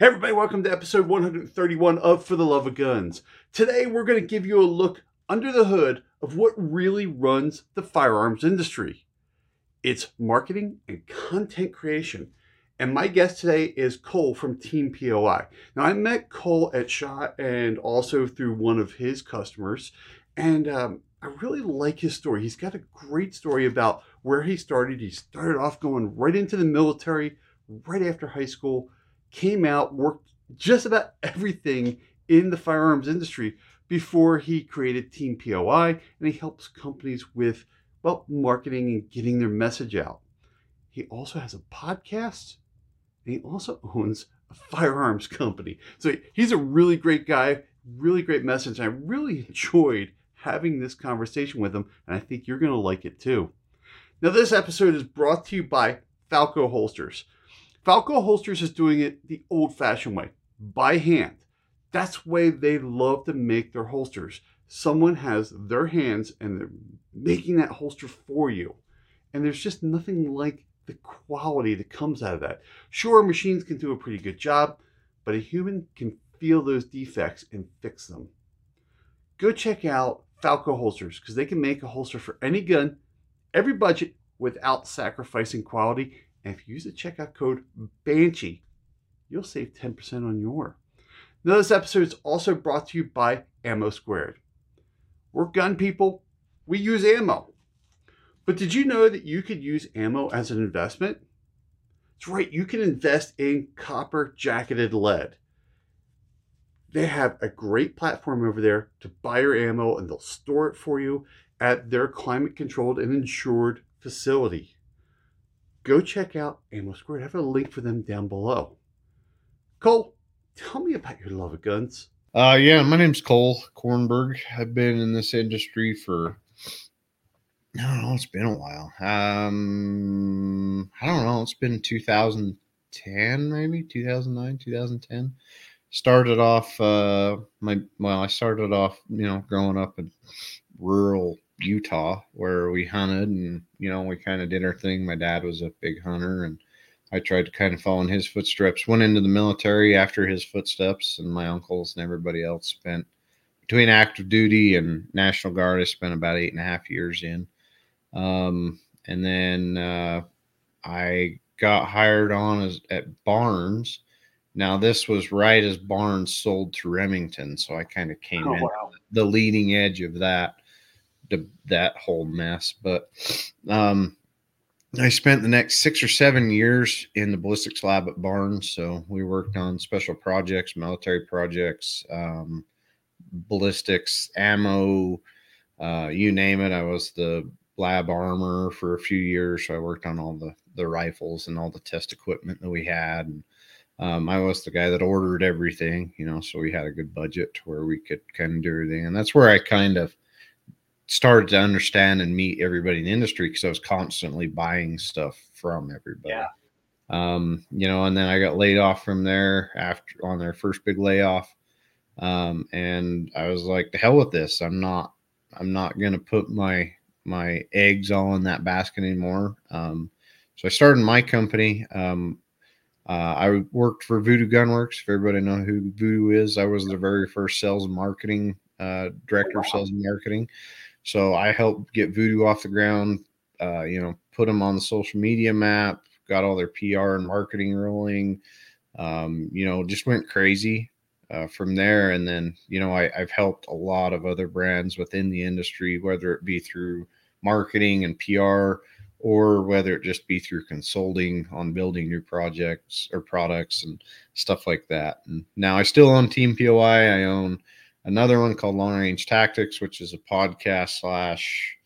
Everybody, welcome to episode 131 of For the Love of Guns. Today we're going to give you a look under the hood of what really runs the firearms industry. It's marketing and content creation. And my guest today is Cole from Team POI. Now, I met Cole at SHOT and also through one of his customers. And um, I really like his story. He's got a great story about where he started. He started off going right into the military right after high school came out, worked just about everything in the firearms industry before he created Team POI, and he helps companies with, well, marketing and getting their message out. He also has a podcast, and he also owns a firearms company. So he's a really great guy, really great message. I really enjoyed having this conversation with him, and I think you're going to like it too. Now, this episode is brought to you by Falco Holsters. Falco Holsters is doing it the old fashioned way, by hand. That's the way they love to make their holsters. Someone has their hands and they're making that holster for you. And there's just nothing like the quality that comes out of that. Sure, machines can do a pretty good job, but a human can feel those defects and fix them. Go check out Falco Holsters because they can make a holster for any gun, every budget, without sacrificing quality and if you use the checkout code Banshee, you'll save 10% on your. Now, this episode is also brought to you by Ammo Squared. We're gun people, we use ammo. But did you know that you could use ammo as an investment? That's right, you can invest in copper jacketed lead. They have a great platform over there to buy your ammo and they'll store it for you at their climate controlled and insured facility go check out Ammo Squared. I have a link for them down below. Cole, tell me about your love of guns. Uh, yeah, my name's Cole Quarnberg. I've been in this industry for I don't know, it's been a while. Um, I don't know, it's been 2010, maybe 2009, 2010. Started off, uh, my well, I started off, you know, growing up in rural Utah where we hunted and you know we kind of did our thing. My dad was a big hunter and I tried to kind of follow in his footsteps. Went into the military after his footsteps, and my uncles and everybody else spent between active duty and National Guard. I spent about eight and a half years in, um, and then uh, I got hired on as at Barnes. Now this was right as Barnes sold to Remington, so I kind of came oh, in wow. the leading edge of that that whole mess. But um, I spent the next six or seven years in the ballistics lab at Barnes. So we worked on special projects, military projects, um, ballistics, ammo, uh, you name it. I was the lab armor for a few years. So I worked on all the, the rifles and all the test equipment that we had. And um, I was the guy that ordered everything, you know, so we had a good budget to where we could kind of do everything. And that's where I kind of started to understand and meet everybody in the industry because I was constantly buying stuff from everybody. Yeah. Um, you know, and then I got laid off from there after on their first big layoff. Um, and I was like, the hell with this. I'm not, I'm not going to put my, my eggs all in that basket anymore. Um, so I started my company. Um, uh, I worked for Voodoo Gunworks. If everybody know who Voodoo is, I was the very first sales and marketing uh, director of sales and marketing. So I helped get Voodoo off the ground, uh, you know, put them on the social media map, got all their PR and marketing rolling, um, you know, just went crazy uh, from there. And then, you know, I, I've helped a lot of other brands within the industry, whether it be through marketing and PR or whether it just be through consulting on building new projects or products and stuff like that. And now I still own Team POI. I own another one called Long Range Tactics, which is a podcast slash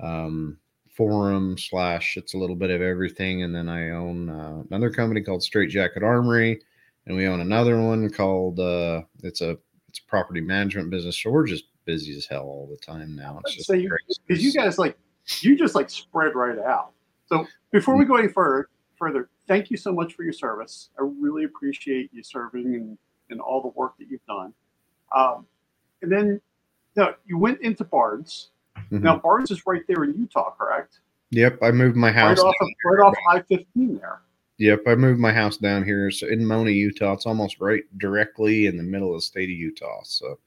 um, forum slash it's a little bit of everything. And then I own uh, another company called Straight Jacket Armory, and we own another one called uh, it's a it's a property management business. So we're just busy as hell all the time now. It's so you because you guys like you just like spread right out. So before we go any further, further, thank you so much for your service. I really appreciate you serving and, and all the work that you've done. Um, and then now you went into Barnes. Mm-hmm. Now Barnes is right there in Utah, correct? Yep, I moved my house right off of, right off I fifteen there. Yep, I moved my house down here. So in Mona, Utah. It's almost right directly in the middle of the state of Utah. So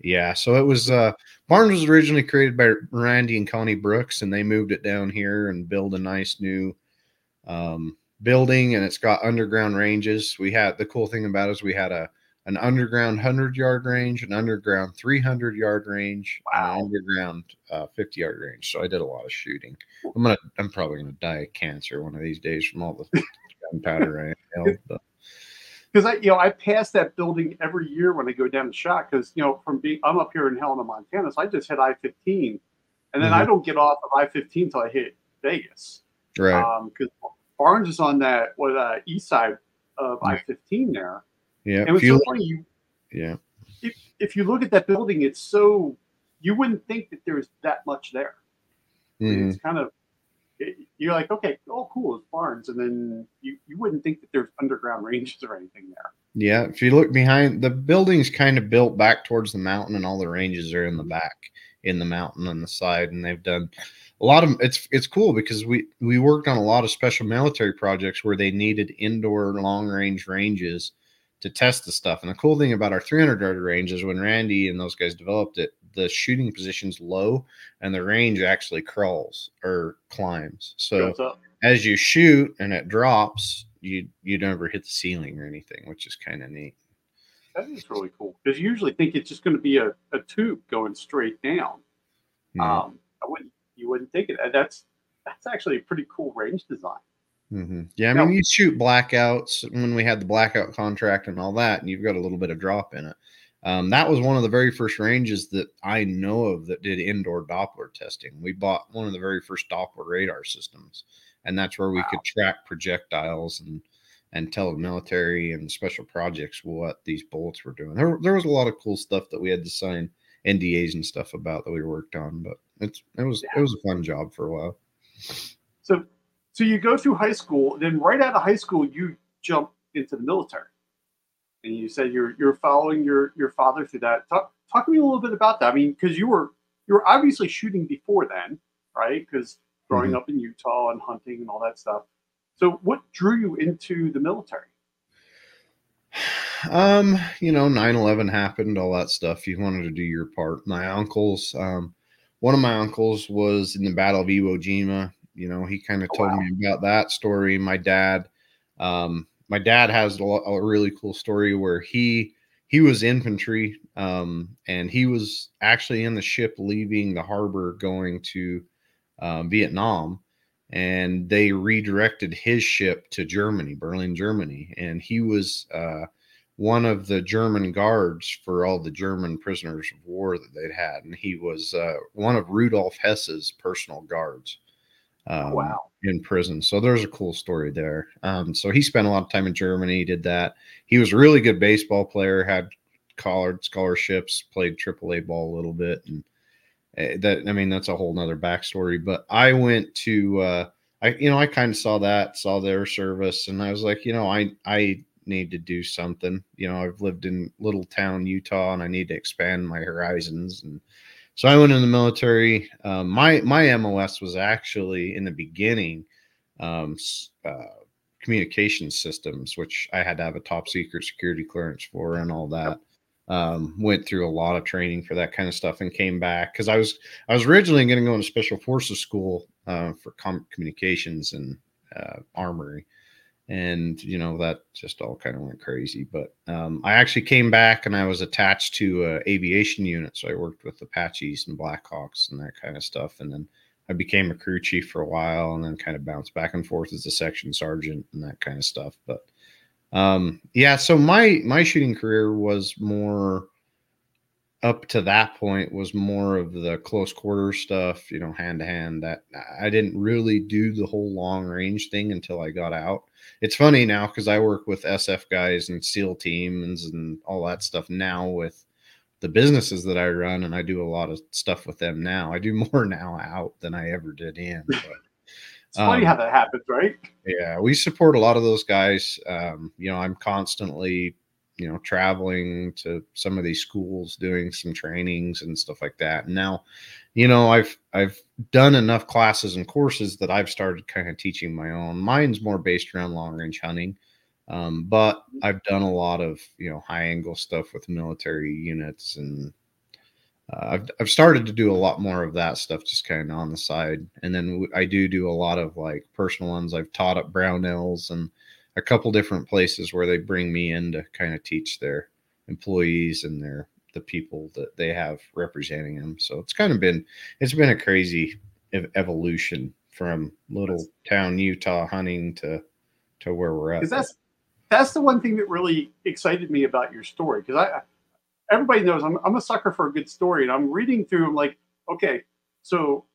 yeah, so it was uh Barnes was originally created by Randy and Coni Brooks, and they moved it down here and built a nice new um building and it's got underground ranges. We had the cool thing about it is we had a an underground 100 yard range, an underground 300 yard range, wow. an underground uh, 50 yard range. So I did a lot of shooting. I'm gonna, I'm probably gonna die of cancer one of these days from all the gunpowder I held. Because I, you know, I pass that building every year when I go down the shot. Because you know, from being, I'm up here in Helena, Montana, so I just hit I-15, and then mm-hmm. I don't get off of I-15 until I hit Vegas. Right. Because um, Barnes is on that what uh, east side of I-15 there yeah. And it's so funny. You, yeah. If, if you look at that building, it's so you wouldn't think that there's that much there. Mm-hmm. It's kind of it, you're like, okay, oh, cool, it's Barnes, and then you you wouldn't think that there's underground ranges or anything there. Yeah, if you look behind, the building's kind of built back towards the mountain, and all the ranges are in the back, in the mountain on the side, and they've done a lot of it's it's cool because we we worked on a lot of special military projects where they needed indoor long range ranges to test the stuff. And the cool thing about our 300 yard range is when Randy and those guys developed it, the shooting position's low and the range actually crawls or climbs. So as you shoot and it drops, you you never hit the ceiling or anything, which is kind of neat. That is really cool because you usually think it's just going to be a, a tube going straight down. Um, I wouldn't you wouldn't think it. That's that's actually a pretty cool range design. Mm-hmm. Yeah, I mean, you shoot blackouts when we had the blackout contract and all that, and you've got a little bit of drop in it. Um, that was one of the very first ranges that I know of that did indoor Doppler testing. We bought one of the very first Doppler radar systems, and that's where we wow. could track projectiles and and tell the military and special projects what these bullets were doing. There, there was a lot of cool stuff that we had to sign NDAs and stuff about that we worked on, but it's it was yeah. it was a fun job for a while. So so you go through high school, then right out of high school, you jump into the military. And you said you're you're following your your father through that. Talk talk to me a little bit about that. I mean, because you were you were obviously shooting before then, right? Because growing mm-hmm. up in Utah and hunting and all that stuff. So what drew you into the military? Um, you know, 9-11 happened, all that stuff. You wanted to do your part. My uncles, um, one of my uncles was in the Battle of Iwo Jima. You know, he kind of oh, told wow. me about that story. My dad, um, my dad has a, a, really cool story where he he was infantry, um, and he was actually in the ship leaving the harbor going to uh, Vietnam, and they redirected his ship to Germany, Berlin, Germany, and he was. Uh, one of the German guards for all the German prisoners of war that they'd had, and he was uh, one of Rudolf Hess's personal guards um, wow. in prison. So there's a cool story there. Um, so he spent a lot of time in Germany, did that. He was a really good baseball player, had collared scholarships, played AAA ball a little bit. And uh, that, I mean, that's a whole nother backstory. But I went to, uh, I, you know, I kind of saw that, saw their service, and I was like, you know, I, I need to do something. You know, I've lived in little town Utah and I need to expand my horizons. And so I went in the military. Um, my my MOS was actually in the beginning um, uh, communication systems, which I had to have a top secret security clearance for and all that. Um, went through a lot of training for that kind of stuff and came back because I was I was originally going to go into special forces school uh, for com- communications and uh, armory, and you know that just all kind of went crazy but um, i actually came back and i was attached to a aviation unit so i worked with apaches and blackhawks and that kind of stuff and then i became a crew chief for a while and then kind of bounced back and forth as a section sergeant and that kind of stuff but um, yeah so my my shooting career was more up to that point was more of the close quarter stuff, you know, hand to hand. That I didn't really do the whole long range thing until I got out. It's funny now because I work with SF guys and SEAL teams and all that stuff now with the businesses that I run, and I do a lot of stuff with them now. I do more now out than I ever did in. But, it's funny um, how that happens, right? Yeah, we support a lot of those guys. Um, you know, I'm constantly you know, traveling to some of these schools, doing some trainings and stuff like that. And now, you know, I've I've done enough classes and courses that I've started kind of teaching my own. Mine's more based around long range hunting. Um, but I've done a lot of you know high angle stuff with military units and uh, I've, I've started to do a lot more of that stuff just kind of on the side and then i do do a lot of like personal ones i've taught at brownells and a couple different places where they bring me in to kind of teach their employees and their the people that they have representing them. So it's kind of been it's been a crazy ev- evolution from little town utah hunting to to where we're at. That's that's the one thing that really excited me about your story because I everybody knows I'm, I'm a sucker for a good story and I'm reading through I'm like okay so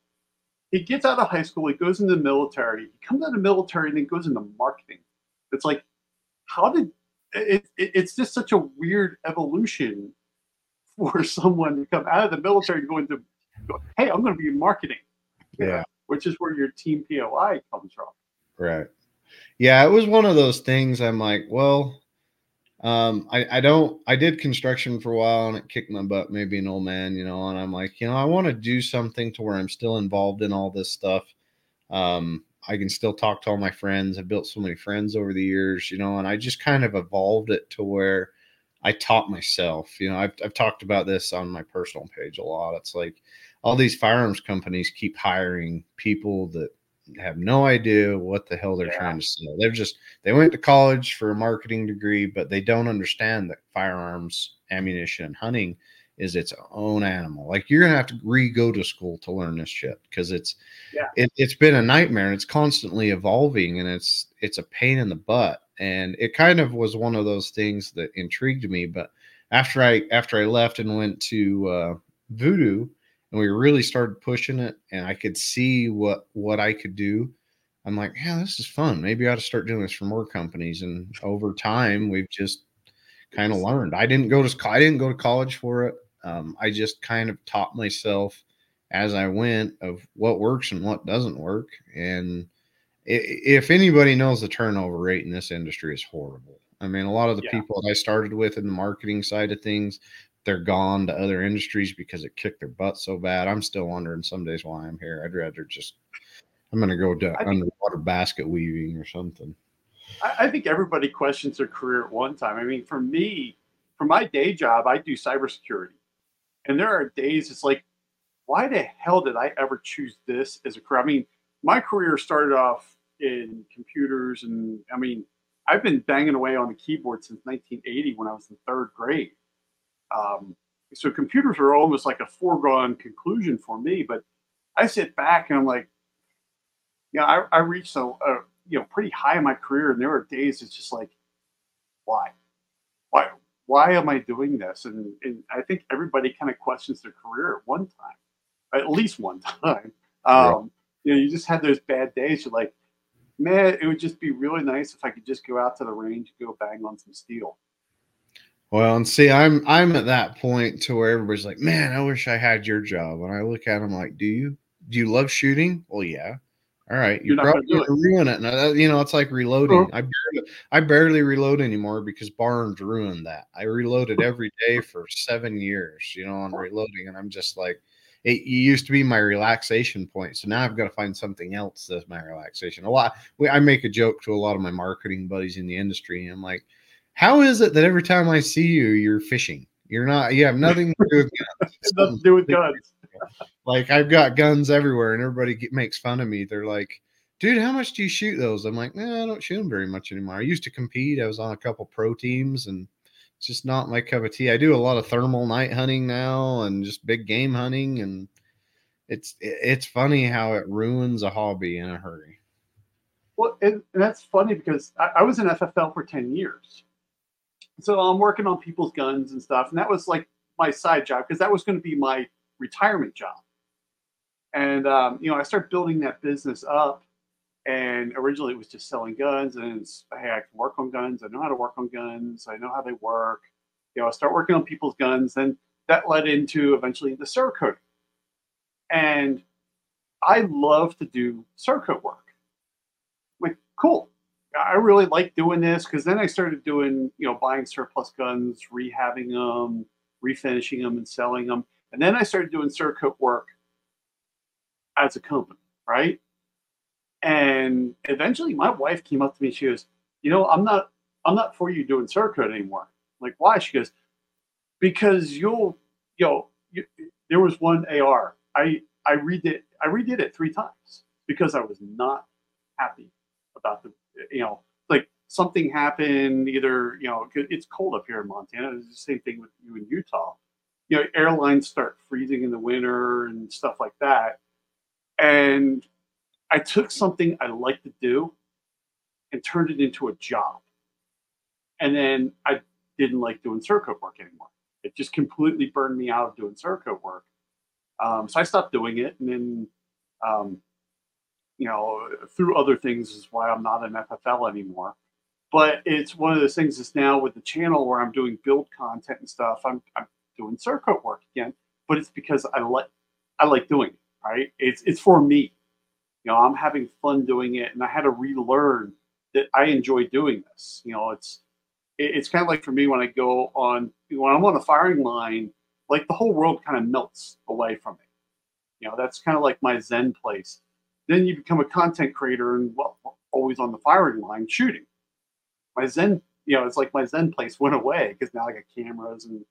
he gets out of high school he goes into the military he comes out of the military and then goes into marketing. It's like how did it, it it's just such a weird evolution for someone to come out of the military and go into go, hey I'm going to be in marketing Yeah. which is where your team POI comes from Right. Yeah, it was one of those things. I'm like, well, um, I, I don't, I did construction for a while and it kicked my butt, maybe an old man, you know, and I'm like, you know, I want to do something to where I'm still involved in all this stuff. Um, I can still talk to all my friends. I've built so many friends over the years, you know, and I just kind of evolved it to where I taught myself. You know, I've, I've talked about this on my personal page a lot. It's like all these firearms companies keep hiring people that have no idea what the hell they're Yeah. trying to sell. They're just they went to college for a marketing degree, but they don't understand that firearms, ammunition, and hunting is its own animal. Like you're gonna have to re-go to school to learn this shit because it's Yeah. it, it's been a nightmare and it's constantly evolving and it's it's a pain in the butt. And it kind of was one of those things that intrigued me. But after I after I left and went to uh, Voodoo, and we really started pushing it and i could see what what i could do i'm like yeah this is fun maybe i ought to start doing this for more companies and over time we've just kind of learned i didn't go to i didn't go to college for it um, i just kind of taught myself as i went of what works and what doesn't work and if anybody knows the turnover rate in this industry is horrible i mean a lot of the Yeah. people that i started with in the marketing side of things they're gone to other industries because it kicked their butt so bad. I'm still wondering some days why I'm here. I'd rather just I'm gonna go to I think- underwater basket weaving or something. I, I think everybody questions their career at one time. I mean, for me, for my day job, I do cybersecurity. And there are days it's like, why the hell did I ever choose this as a career? I mean, my career started off in computers, and I mean, I've been banging away on the keyboard since 1980 when I was in third grade. Um, so computers are almost like a foregone conclusion for me. But I sit back and I'm like, yeah, I, I reached a, a you know pretty high in my career, and there are days it's just like, why, why, why am I doing this? And and I think everybody kind of questions their career at one time, at least one time. Um, You know, you just had those bad days. You're like, man, it would just be really nice if I could just go out to the range, and go bang on some steel. Well, and see, I'm I'm at that point to where everybody's like, "Man, I wish I had your job." And I look at them like, "Do you? Do you love shooting?" Well, yeah. All right, You're you're, not gonna probably gonna ruin it. And I, you know, it's like reloading. I barely, I barely reload anymore because Barnes ruined that. I reloaded every day for seven years, you know, on reloading, and I'm just like, it, used to be my relaxation point. So now I've got to find something else that's my relaxation. A lot. We, I make a joke to a lot of my marketing buddies in the industry. And I'm like, how is it that every time I see you, you're fishing? You're not. You have nothing to do with guns. Nothing to do with guns. Like I've got guns everywhere, and everybody get, makes fun of me. They're like, "Dude, how much do you shoot those?" I'm like, "Nah, I don't shoot them very much anymore. I used to compete. I was on a couple pro teams, and it's just not my cup of tea. I do a lot of thermal night hunting now, and just big game hunting, and it's it's funny how it ruins a hobby in a hurry. Well, and, and that's funny because I, I was in FFL for 10 years. So I'm working on people's guns and stuff. And that was like my side job because that was going to be my retirement job. And, um, you know, I started building that business up. And originally it was just selling guns. And hey, I can work on guns. I know how to work on guns. I know how they work. You know, I start working on people's guns. And that led into eventually the Cerakote. And I love to do Cerakote work like cool I really like doing this because then I started doing, you know, buying surplus guns, rehabbing them, refinishing them, and selling them. And then I started doing Cerakote work as a company, right? And eventually, my wife came up to me. She goes, "You know, I'm not, I'm not for you doing Cerakote anymore." I'm like, why? She goes, "Because you'll, you know, you, there was one AR. I, I redid, I redid it three times because I was not happy about the you know, like something happened, either, you know, it's cold up here in Montana. It's the same thing with you in Utah. You know, airlines start freezing in the winter and stuff like that. And I took something I like to do and turned it into a job. And then I didn't like doing Cerakote work anymore. It just completely burned me out of doing Cerakote work. Um, so I stopped doing it. And then um, you know, through other things is why I'm not an FFL anymore. But it's one of those things is now with the channel where I'm doing build content and stuff, I'm, I'm doing Cerakote work again, but it's because I like I like doing it, right? It's it's for me. You know, I'm having fun doing it and I had to relearn that I enjoy doing this. You know, it's it, it's kind of like for me when I go on when I'm on the firing line, like the whole world kind of melts away from me. You know, that's kind of like my Zen place then you become a content creator and well, always on the firing line shooting. My Zen, you know, it's like my Zen place went away because now I got cameras and,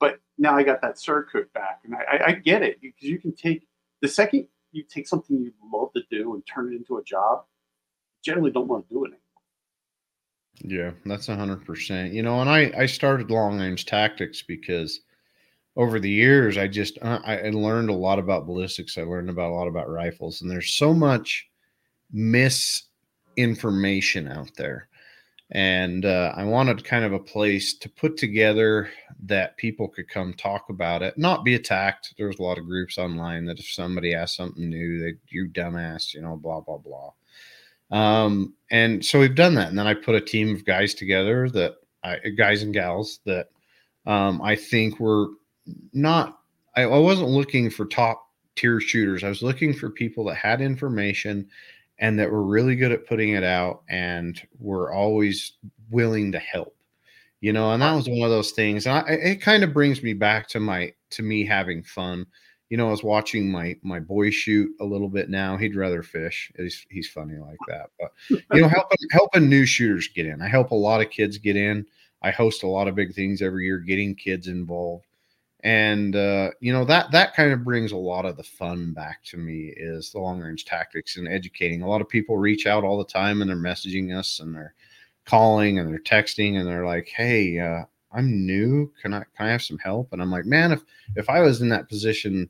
but now I got that circuit back, and I, I get it because you can take the second you take something you love to do and turn it into a job. Generally, don't want to do it anymore. Yeah, that's a hundred percent. You know, and I I started long range tactics because over the years, I just uh, I learned a lot about ballistics. I learned about a lot about rifles, and there's so much misinformation out there. And uh, I wanted kind of a place to put together that people could come talk about it, not be attacked. There's a lot of groups online that if somebody asks something new, they you dumbass, you know, blah blah blah. Um, and so we've done that, and then I put a team of guys together that I, guys and gals that um, I think were not I, I wasn't looking for top tier shooters. I was looking for people that had information and that were really good at putting it out and were always willing to help. You know, and that was one of those things. And I, it kind of brings me back to my to me having fun. You know, I was watching my my boy shoot a little bit now. He'd rather fish. He's he's funny like that. But you know, helping helping new shooters get in. I help a lot of kids get in. I host a lot of big things every year, getting kids involved and uh, you know that that kind of brings a lot of the fun back to me is the long range tactics and educating. A lot of people reach out all the time and they're messaging us and they're calling and they're texting and they're like hey uh, i'm new. Can i can i have some help? And i'm like man if if i was in that position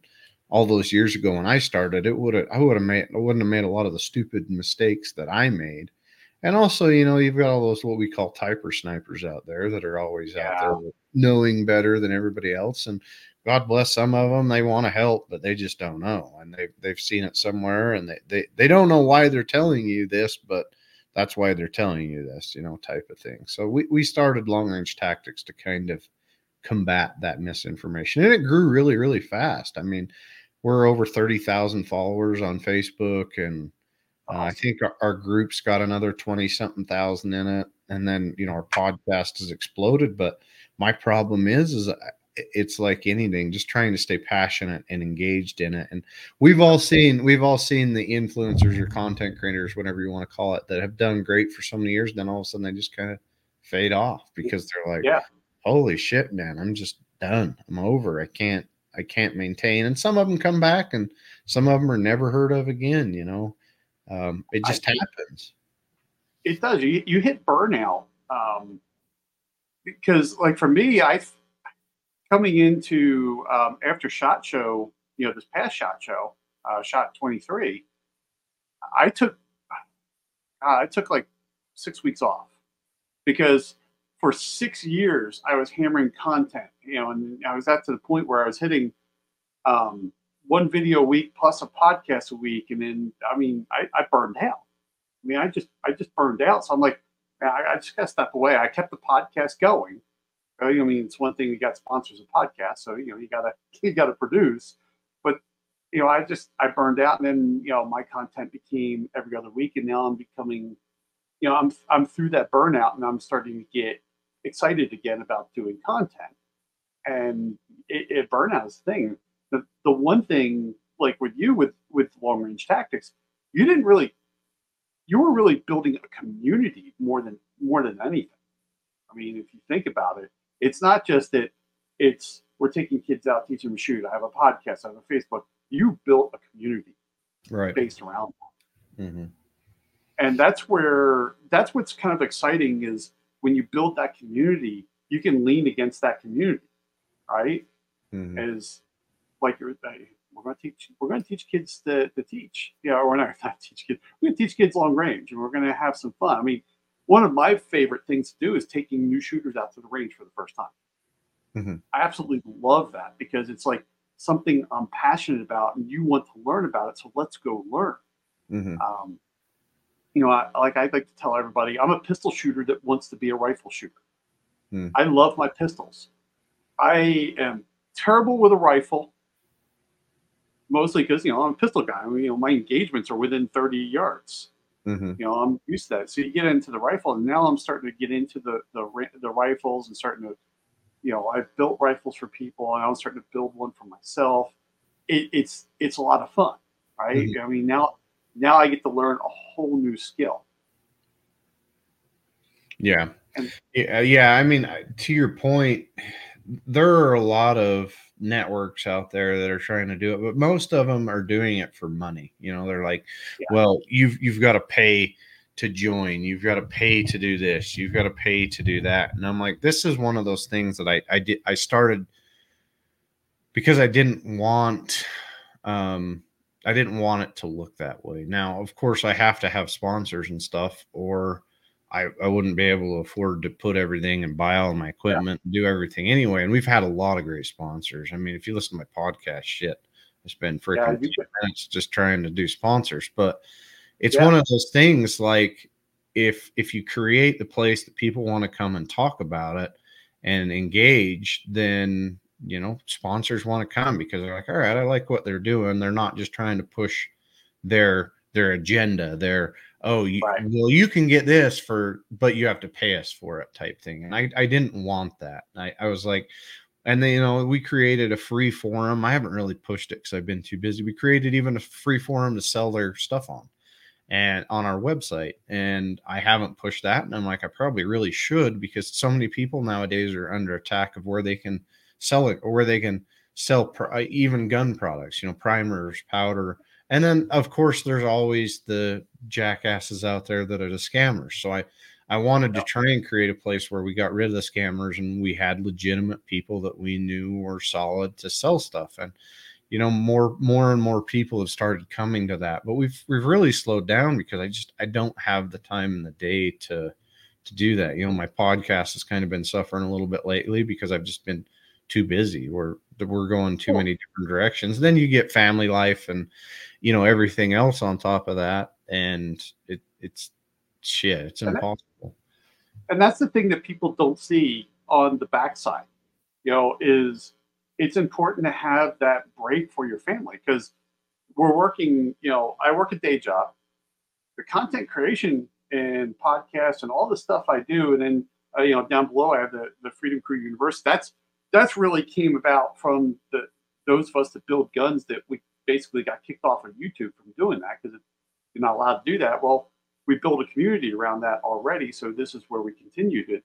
all those years ago when i started it would have i would have made i wouldn't have made a lot of the stupid mistakes that i made. And also, you know, you've got all those what we call typer snipers out there that are always yeah. out there knowing better than everybody else. And God bless some of them, they want to help, but they just don't know. And they they've seen it somewhere and they, they, they don't know why they're telling you this, but that's why they're telling you this, you know, type of thing. So we, we started long range tactics to kind of combat that misinformation. And it grew really, really fast. I mean, we're over 30,000 followers on Facebook and uh, I think our, our, group's got another 20 something thousand in it. And then, you know, our podcast has exploded. But my problem is, is uh, it's like anything, just trying to stay passionate and engaged in it. And we've all seen, we've all seen the influencers or content creators, whatever you want to call it, that have done great for so many years. Then all of a sudden they just kind of fade off because they're like, yeah. holy shit, man, I'm just done. I'm over. I can't, I can't maintain. And some of them come back and some of them are never heard of again, you know? Um, it just I, happens. It does. You, you hit burnout. Um, because like for me, I coming into um, after shot show, you know, this past shot show, uh, shot 23, I took, uh, I took like six weeks off because for six years I was hammering content, you know, and I was at to the point where I was hitting um, one video a week plus a podcast a week, and then I mean I, I burned out. I mean I just I just burned out. So I'm like, I, I just got to step away. I kept the podcast going. Uh, I mean, it's one thing you got sponsors of podcasts, so you know you gotta you gotta produce. But you know, I just I burned out, and then you know my content became every other week, and now I'm becoming you know, I'm I'm through that burnout and I'm starting to get excited again about doing content. And it, it burnout is the thing. The the one thing like with you with with long range tactics, you didn't really you were really building a community more than more than anything. I mean, if you think about it, it's not just that it's we're taking kids out, teaching them to shoot. I have a podcast, I have a Facebook. You built a community Right. based around that. hmm and that's where that's what's kind of exciting is when you build that community you can lean against that community right hmm as like you're hey, we're going to teach we're going to teach kids to, to teach yeah or not, not teach kids we're going to teach kids long range and we're going to have some fun i mean one of my favorite things to do is taking new shooters out to the range for the first time Mhm. i absolutely love that because it's like something i'm passionate about and you want to learn about it so let's go learn hmm um, you know, I, like I like to tell everybody, I'm a pistol shooter that wants to be a rifle shooter. Hmm. I love my pistols. I am terrible with a rifle, mostly because you know I'm a pistol guy. I mean, you know, my engagements are within 30 yards. hmm You know, I'm used to that. So you get into the rifle, and now I'm starting to get into the the the rifles and starting to, you know, I've built rifles for people, and I'm starting to build one for myself. It, it's it's a lot of fun, right? Mhm. I mean, now now I get to learn a whole new skill. Yeah. And- yeah. Yeah. I mean, to your point, there are a lot of networks out there that are trying to do it, but most of them are doing it for money. You know, they're like, Yeah. well, you've you've got to pay to join, you've got to pay to do this, you've got to pay to do that. And I'm like, this is one of those things that I I did I started because I didn't want um I didn't want it to look that way. Now, of course, I have to have sponsors and stuff, or I, I wouldn't be able to afford to put everything and buy all my equipment and do everything anyway. And we've had a lot of great sponsors. I mean, if you listen to my podcast, shit, I spend Yeah, freaking 10 minutes just trying to do sponsors. But it's Yeah. one of those things like if if you create the place that people want to come and talk about it and engage, then you know sponsors want to come because they're like, all right, I like what they're doing. They're not just trying to push their their agenda. Their oh, you, Right. well, you can get this for, but you have to pay us for it type thing. And I I didn't want that. I I was like. And then, you know, we created a free forum. I haven't really pushed it because I've been too busy. We created even a free forum to sell their stuff on and on our website and i haven't pushed that and i'm like i probably really should because so many people nowadays are under attack of where they can sell it or where they can sell pr- even gun products you know primers powder and then of course there's always the jackasses out there that are the scammers. So i i wanted to try and create a place where we got rid of the scammers and we had legitimate people that we knew were solid to sell stuff. And you know more more and more people have started coming to that. But we've we've really slowed down because i just i don't have the time in the day to to do that. You know my podcast has kind of been suffering a little bit lately because i've just been too busy. We're we're going too many different directions. Then you get family life and you know everything else on top of that and it it's shit it's impossible. and that's the thing that people don't see on the backside you know is it's important to have that break for your family because we're working you know i work a day job. The content creation and podcasts and all the stuff i do and then uh, you know down below i have the, the freedom crew Universe. that's that's really came about from the those of us that build guns that we basically got kicked off of youtube from doing that because you're not allowed to do that well we built a community around that already so this is where we continued it.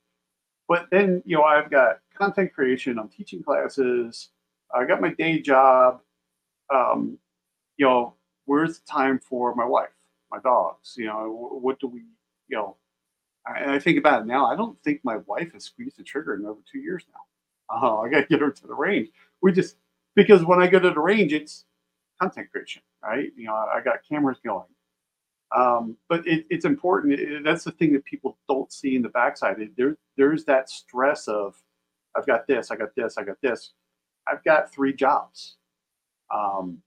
But then you know i've got content creation i'm teaching classes i got my day job um, you know where's the time for my wife my dogs you know what do we you know I- i think about it now i don't think my wife has squeezed the trigger in over two years now uh, i gotta get her to the range we just because when i go to the range it's content creation right you know i got cameras going um, but it, it's important. It- that's the thing that people don't see in the backside. It- There, there's that stress of, I've got this, I got this, I got this. I've got three jobs, um,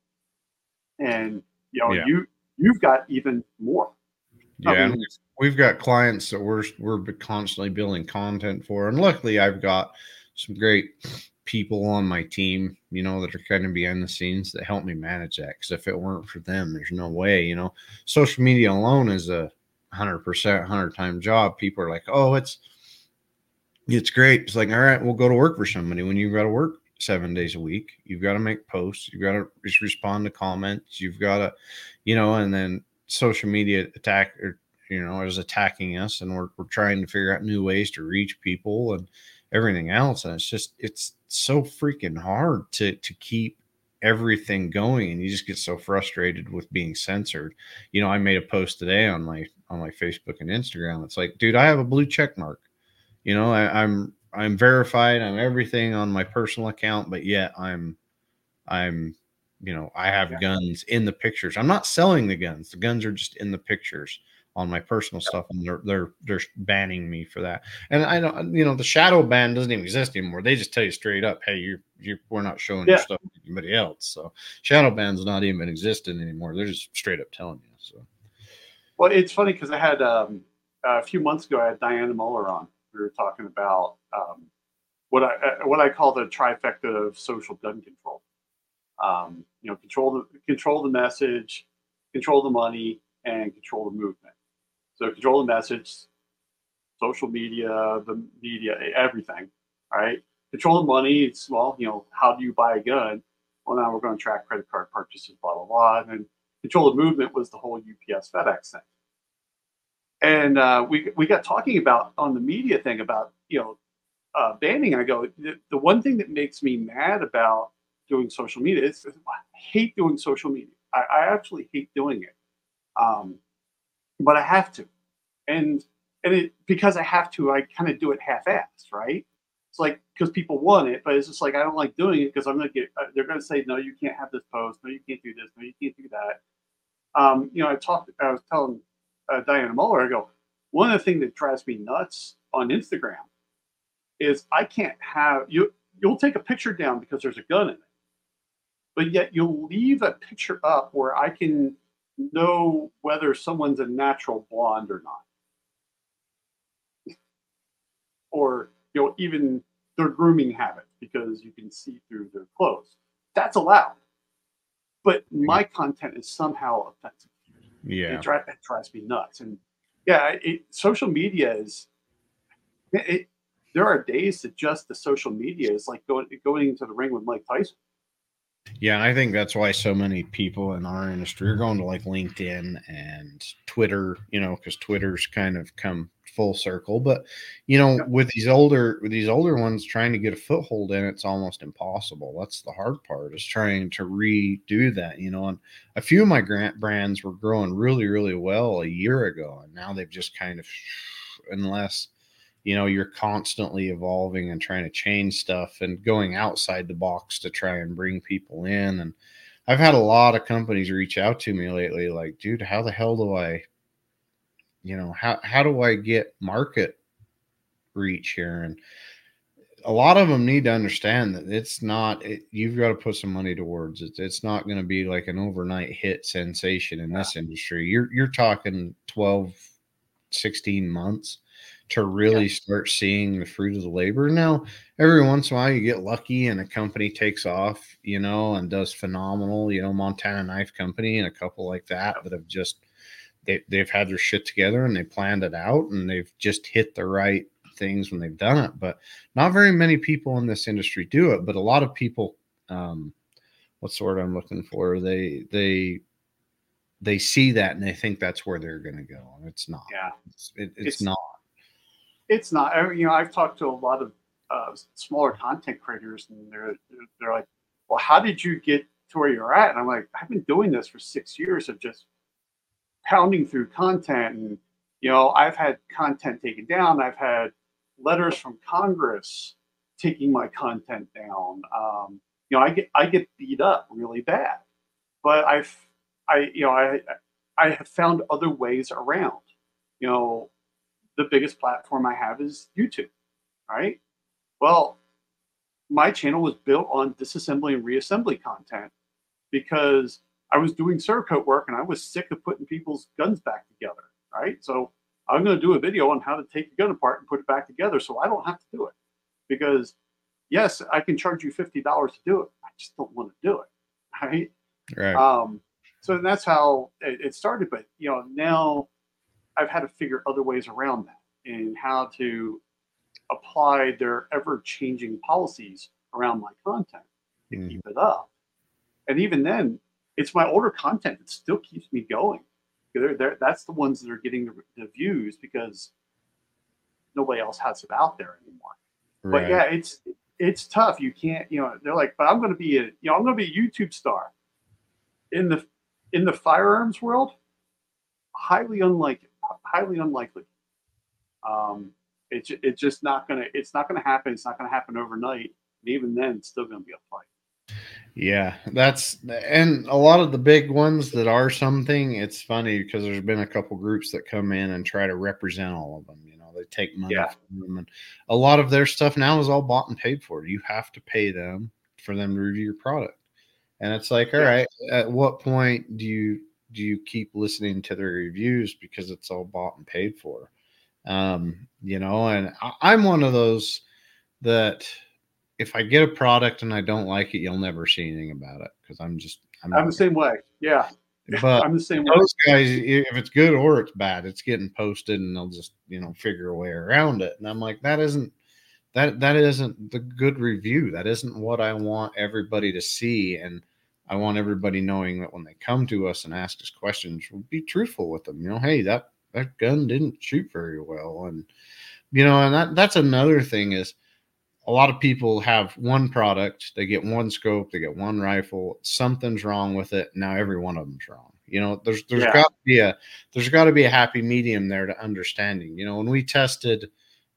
and you know, Yeah. you you've got even more. I Yeah, mean- and we've- we've got clients that we're we're constantly building content for, and luckily I've got some great people on my team, you know, that are kind of behind the scenes that help me manage that. Because if it weren't for them, there's no way, you know. Social media alone is a 100%, 100 time job, people are like, oh, it's, it's great. It's like, all right, we'll go to work for somebody. When you've got to work seven days a week, you've got to make posts, you've got to respond to comments, you've got to, you know, and then social media attack or, you know, is attacking us and we're, we're trying to figure out new ways to reach people and everything else. And it's just, it's so freaking hard to, to keep everything going and you just get so frustrated with being censored. You know i made a post today on my on my facebook and instagram. It's like dude i have a blue check mark. You know I, i'm i'm verified i'm everything on my personal account but yet i'm i'm you know i have Yeah. guns in the pictures. I'm not selling the guns. The guns are just in the pictures on my personal stuff and they're they're they're banning me for that and i don't you know the shadow ban doesn't even exist anymore they just tell you straight up hey you you we're not showing your stuff to anybody else so shadow ban's not even existing anymore they're just straight up telling you so Well, it's funny because I had um, a few months ago. I had Dianna Muller on. We were talking about um, what I uh, what I call the trifecta of social gun control. Um, you know, control the control the message, control the money, and control the movement. So control the message, social media, the media, everything. Right. Control the money. It's well, you know, how do you buy a gun? Well, now we're going to track credit card purchases, blah blah blah, and control the movement was the whole UPS FedEx thing. And uh, we we got talking about on the media thing about you know uh, banning. I go the, the one thing that makes me mad about doing social media is I hate doing social media. I, I actually hate doing it, um, but I have to, and and it because I have to, I kind of do it half-assed, right? It's like because people want it, but it's just like I don't like doing it because I'm gonna get. Uh, they're gonna say no, you can't have this post. No, you can't do this. No, you can't do that. Um, you know, I talked. I was telling uh, Dianna Muller. I go. One of the things that drives me nuts on Instagram is I can't have you. You'll take a picture down because there's a gun in it, but yet you'll leave a picture up where I can know whether someone's a natural blonde or not, or you know even their grooming habits because you can see through their clothes. That's allowed, but my content is somehow offensive. yeah It, dri- it drives me nuts. And yeah, it, social media is. It, it- there are days that just the social media is like going going into the ring with Mike Tyson. Yeah, I think that's why so many people in our industry are going to like LinkedIn and Twitter, you know, because Twitter's kind of come full circle. But you know, Yep. with these older with these older ones trying to get a foothold in, it's almost impossible. That's the hard part is trying to redo that, you know. And a few of my grant brands were growing really, really well a year ago, and now they've just kind of unless you know you're constantly evolving and trying to change stuff and going outside the box to try and bring people in. And i've had a lot of companies reach out to me lately like dude how the hell do i you know how how do i get market reach here? And a lot of them need to understand that it's not it, you've got to put some money towards it. It's not going to be like an overnight hit sensation in this industry. You're you're talking 12 16 months to really start seeing the fruit of the labor. Now every once in a while you get lucky and a company takes off you know and does phenomenal you know montana knife company and a couple like that that have just they, they've had their shit together and they planned it out and they've just hit the right things when they've done it but not very many people in this industry do it but a lot of people um what's the word i'm looking for? They they they see that and they think that's where they're going to go and it's not. Yeah, it's, it, it's, It's- not it's not. I- You know, I've talked to a lot of uh, smaller content creators, and they're they're like, "Well, how did you get to where you're at?" And I'm like, "I've been doing this for six years of just pounding through content, and you know, I've had content taken down. I've had letters from Congress taking my content down. Um, you know, I get I get beat up really bad, but I've I you know I I have found other ways around. You know, the biggest platform I have is YouTube, right? Well, my channel was built on disassembly and reassembly content because I was doing Cerakote work and I was sick of putting people's guns back together, right? So I'm going to do a video on how to take a gun apart and put it back together so I don't have to do it. Because yes, I can charge you $50 to do it. I just don't want to do it, right? right Um, so that's how it, it started. But you know, now I've had to figure other ways around that and how to apply their ever changing policies around my content to Mhm. keep it up. And even then, it's my older content that still keeps me going. They're, they're, that's the ones that are getting the, the views because nobody else has it out there anymore. But yeah, it's it's tough. You can't, you know, they're like, but I'm going to be a, you know, I'm going to be a YouTube star. In the in the firearms world, highly unlikely, highly unlikely. Um, it's it's just not gonna it's not gonna happen. It's not gonna happen overnight. And even then, it's still gonna be a fight. Yeah, that's and a lot of the big ones that are something. It's funny because there's been a couple groups that come in and try to represent all of them. You know, they take money Yeah. from them, and a lot of their stuff now is all bought and paid for. You have to pay them for them to review your product, and it's like, all Yeah. right, at what point do you do you keep listening to their reviews because it's all bought and paid for? Um, you know, and I, I'm one of those that if I get a product and I don't like it, you'll never see anything about it because I'm just I'm, I'm the same way. Yeah, but I'm the same way. those guys, if it's good or it's bad, it's getting posted and they'll just you know figure a way around it. And I'm like, that isn't that that isn't the good review. That isn't what I want everybody to see. And I want everybody knowing that when they come to us and ask us questions, we'll be truthful with them. You know, hey, that that gun didn't shoot very well, and you know, and that that's another thing is a lot of people have one product, they get one scope, they get one rifle, something's wrong with it. Now every one of them's wrong. You know, there's there's Yeah. got to be a there's got to be a happy medium there to understanding. You know, when we tested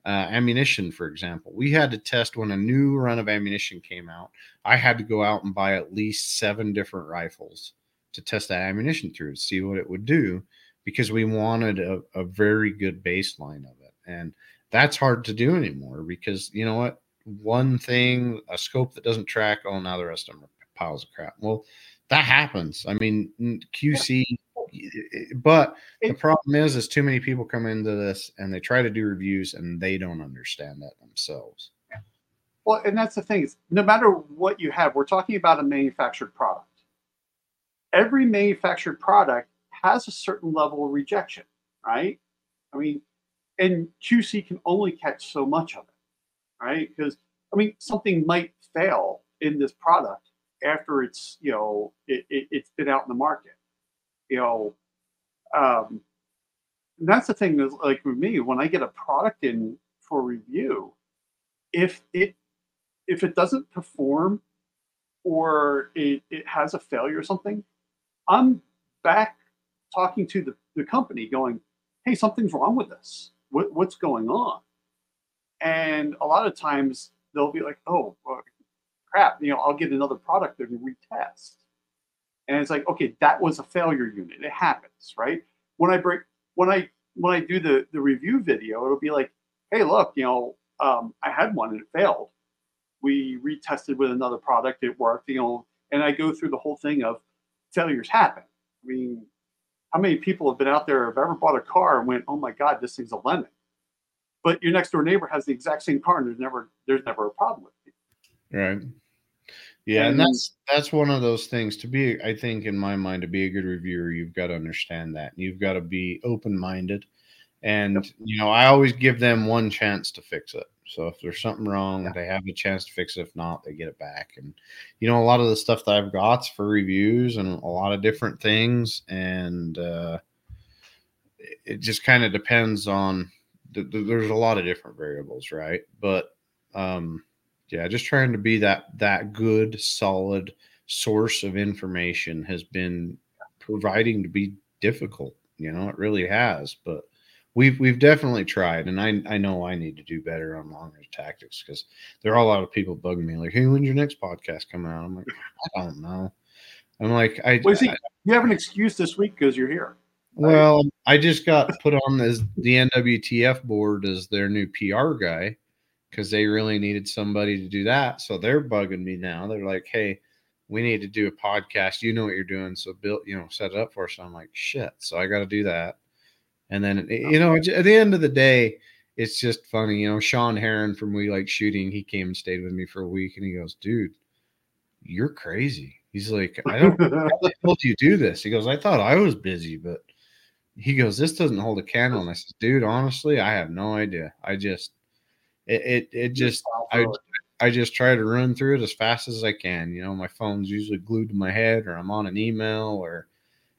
uh, ammunition, for example, we had to test when a new run of ammunition came out. I had to go out and buy at least seven different rifles to test that ammunition through to see what it would do because we wanted a, a very good baseline of it. And that's hard to do anymore because you know what? One thing, a scope that doesn't track, oh, now the rest of them are piles of crap. Well, that happens. I mean, QC, but the problem is, is too many people come into this and they try to do reviews and they don't understand that themselves. Well, and that's the thing is, no matter what you have, we're talking about a manufactured product. Every manufactured product has a certain level of rejection, right? I mean, and QC can only catch so much of it, right? Because I mean, something might fail in this product after it's you know it, it, it's been out in the market, you know. Um, that's the thing is like with me when I get a product in for review, if it if it doesn't perform or it, it has a failure or something, I'm back talking to the, the company going, hey, something's wrong with this. What, what's going on? And a lot of times they'll be like, oh, crap, you know, I'll get another product and retest. And it's like, okay, that was a failure unit. It happens, right? When I break, when I when I do the the review video, it'll be like, hey, look, you know, um, I had one and it failed we retested with another product it worked you know and i go through the whole thing of failures happen i mean how many people have been out there have ever bought a car and went oh my god this thing's a lemon but your next door neighbor has the exact same car and there's never there's never a problem with it Right. Yeah, and And- that's that's one of those things to be I think in my mind to be a good reviewer, you've got to understand that. You've got to be open-minded. And you know, I always give them one chance to fix it. So if there's something wrong, Yeah. they have a chance to fix it. If not, they get it back. And you know, a lot of the stuff that I've got's for reviews and a lot of different things. And uh it- it just kind of depends on th- th- there's a lot of different variables, right? But um yeah just trying to be that that good solid source of information has been providing to be difficult you know it really has but we've we've definitely tried and i i know i need to do better on long range tactics because there are a lot of people bugging me like hey when's your next podcast coming out? I'm like i don't know. I'm like i, well, see, I- you have an excuse this week because you're here. Well i just got put on as the nwtf board as their new pr guy because they really needed somebody to do that. So they're bugging me now. They're like, "Hey, we need to do a podcast. You know what you're doing, so build, you know, set it up for us." So I'm like, "Shit!" So I got to do that. And then, eh, you know, at the end of the day, it's just funny. You know, Shawn Herrin from We Like Shooting, he came and stayed with me for a week, and he goes, "Dude, you're crazy." He's like, "I don't." Told you do this. He goes, "I thought I was busy, but." he goes, "This doesn't hold a candle." And I said, "Dude, honestly, I have no idea. I just it it, it just I I just try to run through it as fast as I can. You know, my phone's usually glued to my head, or I'm on an email, or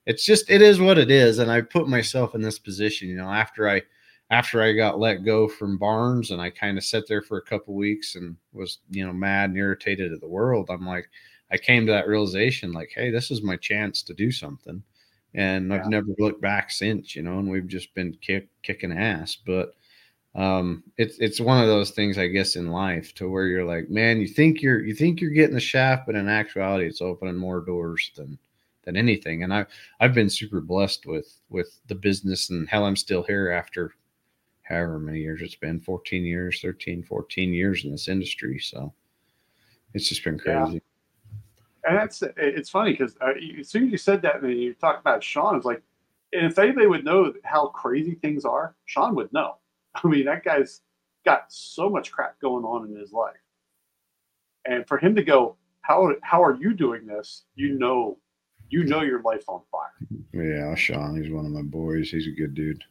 it's just it is what it is. And I put myself in this position. You know, after I after I got let go from Barnes, and I kind of sat there for a couple weeks and was you know mad and irritated at the world. I'm like, I came to that realization, like, hey, this is my chance to do something and yeah. I've never looked back since, you know, and we've just been kick, kicking ass. But um, it's it's one of those things, I guess, in life to where you're like, man, you think you're you think you're getting the shaft, but in actuality, it's opening more doors than than anything. And I I've been super blessed with with the business, and hell, I'm still here after however many years it's been 14 years 13 14 years in this industry so it's just been crazy yeah and that's it's funny because uh, as soon as you said that and you talked about Sean, it's like, and if anybody would know how crazy things are, Sean would know. I mean, that guy's got so much crap going on in his life, and for him to go, how how are you doing this? You know, you know your life's on fire. Yeah, Sean, he's one of my boys. He's a good dude.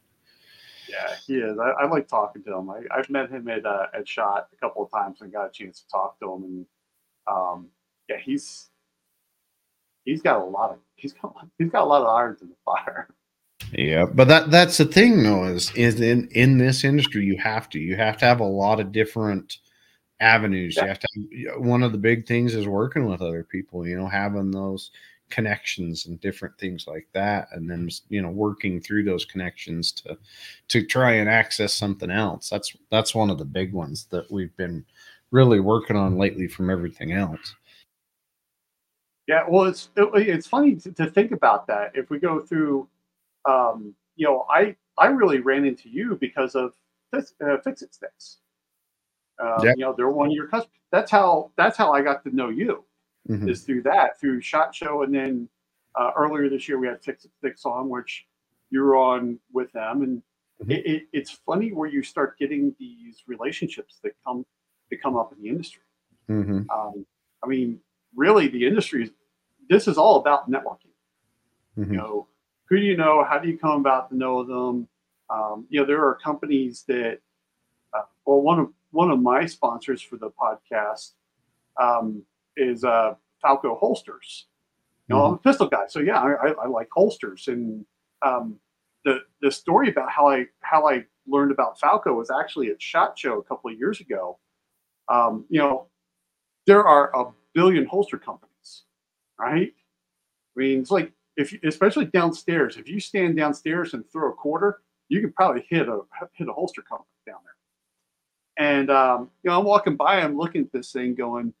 Yeah, he is. I, I like talking to him. I, have met him at uh, at Shot a couple of times and got a chance to talk to him, and um, yeah, he's he's got a lot of he's got he's got a lot of irons in the fire. Yeah, but that that's the thing though is is in in this industry you have to you have to have a lot of different avenues. Yeah. You have to have, one of the big things is working with other people, you know, having those connections and different things like that and then you know working through those connections to to try and access something else that's that's one of the big ones that we've been really working on lately from everything else yeah, well, it's it, it's funny to, to, think about that. If we go through, um, you know, I I really ran into you because of this, uh, Fix It Sticks. Um, yeah. You know, they're one of your customers. That's how that's how I got to know you. Mm-hmm. Is through that through Shot Show, and then uh, earlier this year we had Fix It Sticks on, which you were on with them, and mm-hmm. it, it, it's funny where you start getting these relationships that come that come up in the industry. Mm-hmm. Um, I mean, really the industry is this is all about networking. Mm-hmm. You know, who do you know? How do you come about to know them? Um, you know, there are companies that, uh, well, one of one of my sponsors for the podcast um, is uh, Falco holsters. You know, mm-hmm. I'm a pistol guy, so yeah, I, I like holsters. And um, the the story about how I how I learned about Falco was actually at Shot Show a couple of years ago. Um, you know, there are a billion holster companies, right? I mean, it's like if you, especially downstairs, if you stand downstairs and throw a quarter, you can probably hit a hit a holster company down there. And um, you know, I'm walking by, I'm looking at this thing, going,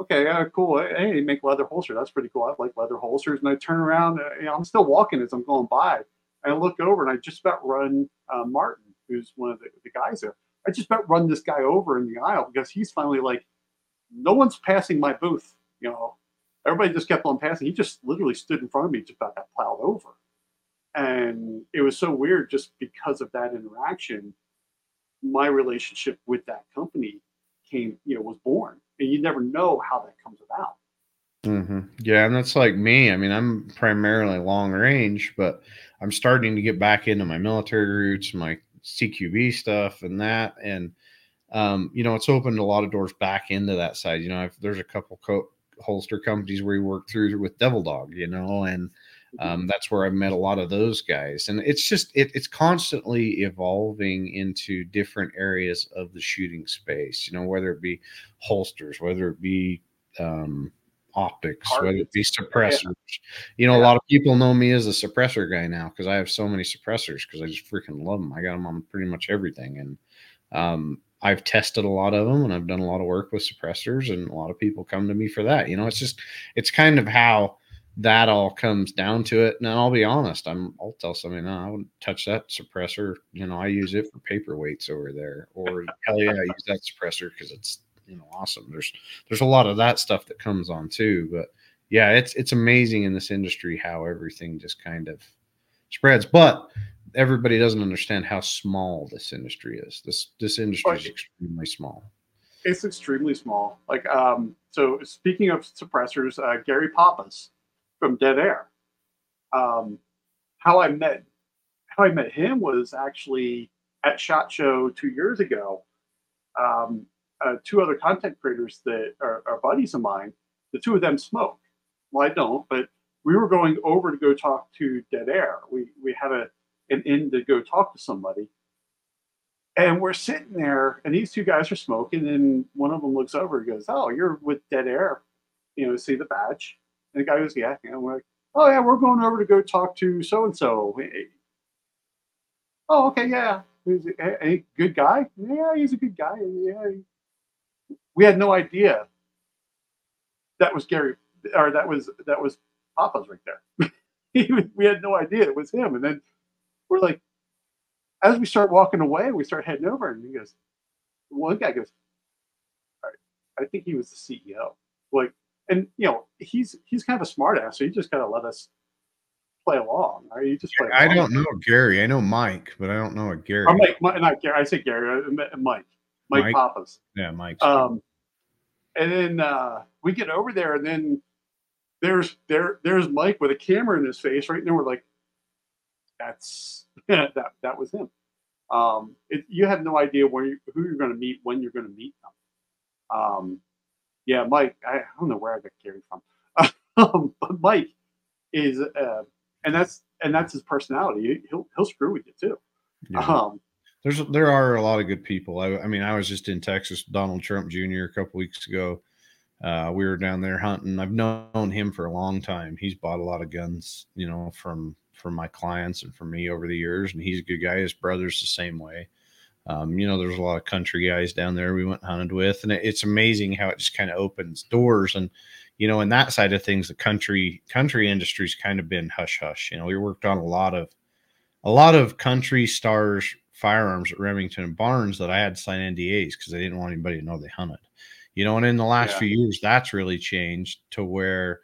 okay, yeah, cool. Hey, they make leather holsters. That's pretty cool. I like leather holsters. And I turn around, uh, you know, I'm still walking as I'm going by. And I look over and I just about run uh, Martin, who's one of the, the guys there. I just about run this guy over in the aisle because he's finally like, no one's passing my booth. You know, everybody just kept on passing. He just literally stood in front of me, just about got plowed over. And it was so weird just because of that interaction. My relationship with that company came, you know, was born. And you never know how that comes about. Mm-hmm. Yeah, and that's like me. I mean, I'm primarily long range, but I'm starting to get back into my military roots, my CQB stuff, and that. And um, you know, it's opened a lot of doors back into that side. You know, if there's a couple co- holster companies where you work through with Devil Dog, you know, and mm-hmm. um, that's where I've met a lot of those guys. And it's just it, it's constantly evolving into different areas of the shooting space. You know, whether it be holsters, whether it be um, optics, whether it be suppressors. Yeah. You know, yeah. a lot of people know me as a suppressor guy now because I have so many suppressors because I just freaking love them. I got them on pretty much everything, and um, I've tested a lot of them and I've done a lot of work with suppressors and a lot of people come to me for that. You know, it's just it's kind of how that all comes down to it. And I'll be honest, I'm I'll tell somebody, no, I wouldn't touch that suppressor. You know, I use it for paperweights over there. Or hell yeah, I use that suppressor because it's you know awesome. There's there's a lot of that stuff that comes on too. But yeah, it's it's amazing in this industry how everything just kind of spreads. But everybody doesn't understand how small this industry is. This this industry is extremely small. It's extremely small. Like um, so. Speaking of suppressors, uh, Gary Pappas from Dead Air. Um, how I met how I met him was actually at Shot Show two years ago. Um, uh, two other content creators that are, are buddies of mine. The two of them smoke. Well, I don't, but we were going over to go talk to Dead Air. We we had a an in to go talk to somebody, and we're sitting there, and these two guys are smoking, and one of them looks over and goes, "Oh, you're with Dead Air, you know, see the badge." And the guy goes, "Yeah," and we're like, "Oh yeah, we're going over to go talk to so and so." Oh, okay, yeah. He's a, a good guy. Yeah, he's a good guy. Yeah, we had no idea that was Gary or that was that was Pappas right there. we had no idea it was him. And then we're like, as we start walking away, we start heading over, and he goes, one guy goes, All right, I think he was the CEO. Like, and you know, he's he's kind of a smartass, so he just kind of let us play along. Right? You just play I along. don't know Gary. I know Mike, but I don't know a Gary. Or Mike, Mike, not Gary. I say Gary. Mike. Mike, Mike. Pappas. Yeah, Mike. Um, and then uh, we get over there, and then there's there there's Mike with a camera in his face, right? And we're like, that's that that was him. Um, it, you have no idea where you, who you're going to meet, when you're going to meet them. Um, yeah, Mike. I, I don't know where I got Gary from, um, but Mike is, uh, and that's and that's his personality. He'll he'll screw with you too. Yeah. Um, There's there are a lot of good people. I, I mean, I was just in Texas, Donald Trump Jr. a couple weeks ago. Uh, we were down there hunting. I've known him for a long time. He's bought a lot of guns, you know, from from my clients and for me over the years, and he's a good guy. His brother's the same way. Um, you know, there's a lot of country guys down there we went hunted with, and it, it's amazing how it just kind of opens doors. And you know, in that side of things, the country country industry's kind of been hush hush. You know, we worked on a lot of a lot of country stars firearms at Remington and Barnes that I had to sign NDAs because I didn't want anybody to know they hunted. You know, and in the last Yeah. few years, that's really changed to where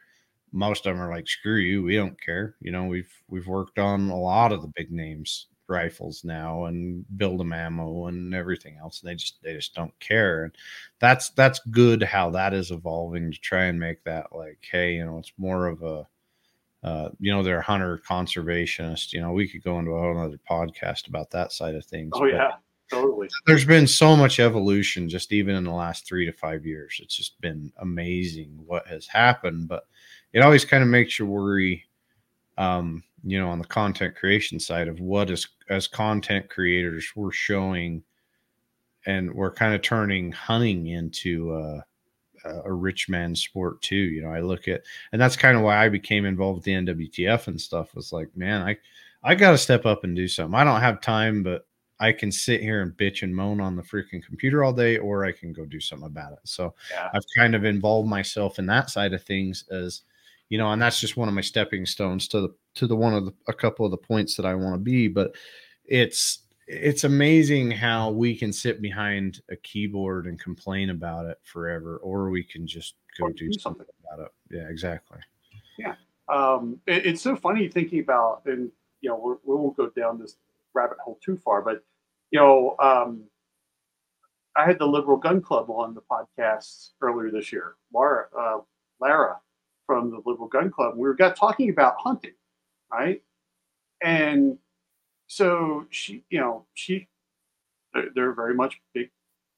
most of them are like, "Screw you, we don't care." You know, we've we've worked on a lot of the big names rifles now and build them ammo and everything else and they just they just don't care and that's that's good how that is evolving to try and make that like hey you know it's more of a uh, you know they're a hunter conservationist you know we could go into a whole other podcast about that side of things oh yeah, totally. there's been so much evolution just even in the last three to five years it's just been amazing what has happened but it always kind of makes you worry um you know on the content creation side of what is as content creators we're showing and we're kind of turning hunting into uh a rich man's sport too you know i look at and that's kind of why i became involved with the nwtf and stuff was like man i i gotta step up and do something i don't have time but I can sit here and bitch and moan on the freaking computer all day, or I can go do something about it. So Yeah. I've kind of involved myself in that side of things as you know, and that's just one of my stepping stones to the to the one of the, a couple of the points that I want to be. But it's it's amazing how we can sit behind a keyboard and complain about it forever, or we can just go do do something about it. Yeah, exactly. Yeah, um, it, it's so funny thinking about, and you know, we're, we won't go down this rabbit hole too far, but you know, um, I had the Liberal Gun Club on the podcast earlier this year. Laura, uh, Lara from the Liberal Gun Club. We were got talking about hunting, right? And so she, you know, she, they're, they're very much big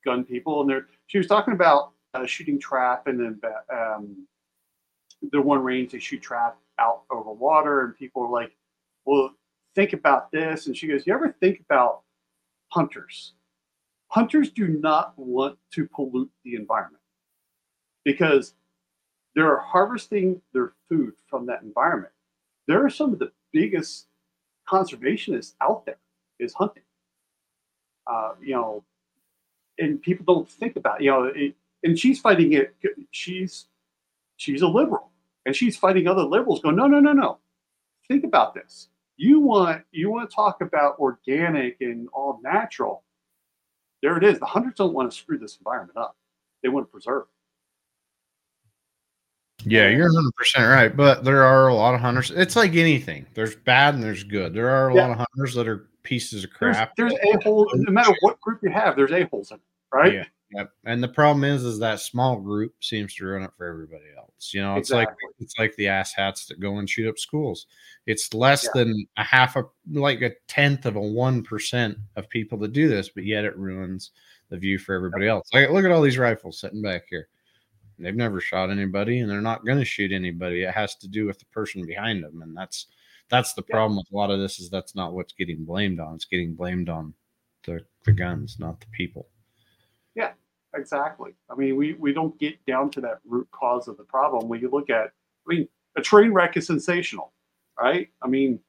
gun people, and they're. She was talking about uh, shooting trap, and then um, the one range they shoot trap out over water, and people are like, "Well, think about this." And she goes, "You ever think about hunters? Hunters do not want to pollute the environment because they're harvesting their food from that environment. There are some of the biggest conservationists out there is hunting. Uh, you know, and people don't think about you know, it, and she's fighting it. She's she's a liberal, and she's fighting other liberals. Going, no, no, no, no. Think about this. You want you want to talk about organic and all natural. There it is. The hunters don't want to screw this environment up. They want to preserve. Yeah, you're 100 percent right. But there are a lot of hunters. It's like anything. There's bad and there's good. There are a Yeah. lot of hunters that are pieces of crap. there's a hole. No matter what group you have, there's a holes in it, right? Yeah. Yep. And the problem is, is that small group seems to run it for everybody else. You know, it's like it's like the ass hats that go and shoot up schools. It's less Yeah. than a half a like a tenth of a one percent of people that do this, but yet it ruins the view for everybody else. Like, look at all these rifles sitting back here. They've never shot anybody, and they're not going to shoot anybody. It has to do with the person behind them, and that's that's the Yeah. problem with a lot of this. Is that's not what's getting blamed on. It's getting blamed on the the guns, not the people. Yeah, exactly. I mean, we, we don't get down to that root cause of the problem. When you look at, I mean, a train wreck is sensational, right? I mean,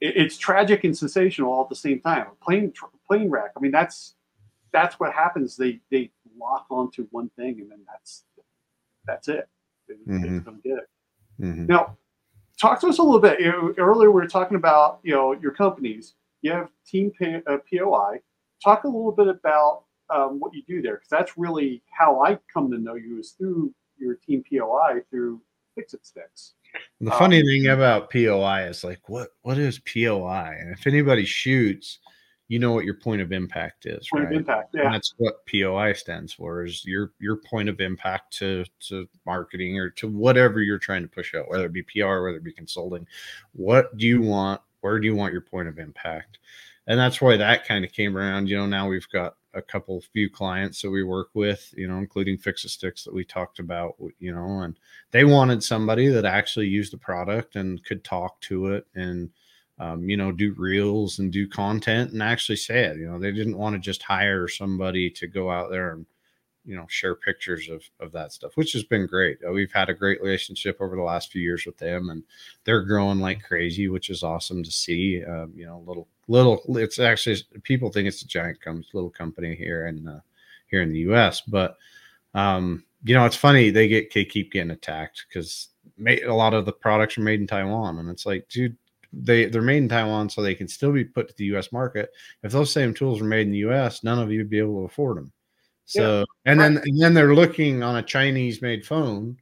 it, it's tragic and sensational all at the same time. A plane tr- plane wreck. I mean, that's that's what happens. They they lock onto one thing, and then that's that's it. Mhm. just don't get it. Mhm. Now, talk to us a little bit. You know, earlier, we were talking about you know your companies. You have Team P- uh, POI. Talk a little bit about um, what you do there, because that's really how I come to know you is through your Team POI through Fix It Sticks. The Um, funny thing about POI is like, what what is POI? And if anybody shoots, you know what your point of impact is, Point right? of impact. And Yeah, that's what POI stands for is your your point of impact to to marketing or to whatever you're trying to push out, whether it be PR, whether it be consulting. What do you want? Where do you want your point of impact? And that's why that kind of came around. You know, now we've got a couple few clients that we work with, you know, including Fix It Sticks that we talked about, you know, and they wanted somebody that actually used the product and could talk to it and um, you know, do reels and do content and actually say it. You know, they didn't want to just hire somebody to go out there and, you know, share pictures of, of that stuff, which has been great. Uh, we've had a great relationship over the last few years with them and they're growing like crazy, which is awesome to see. Um, you know, little, little, it's actually, people think it's a giant com- little company here and, uh, here in the US, but, um, you know, it's funny they get they keep getting attacked because a lot of the products are made in Taiwan, and it's like, dude, they they're made in Taiwan so they can still be put to the U.S. market. If those same tools were made in the U.S., none of you would be able to afford them. So, and then and then they're looking on a Chinese made phone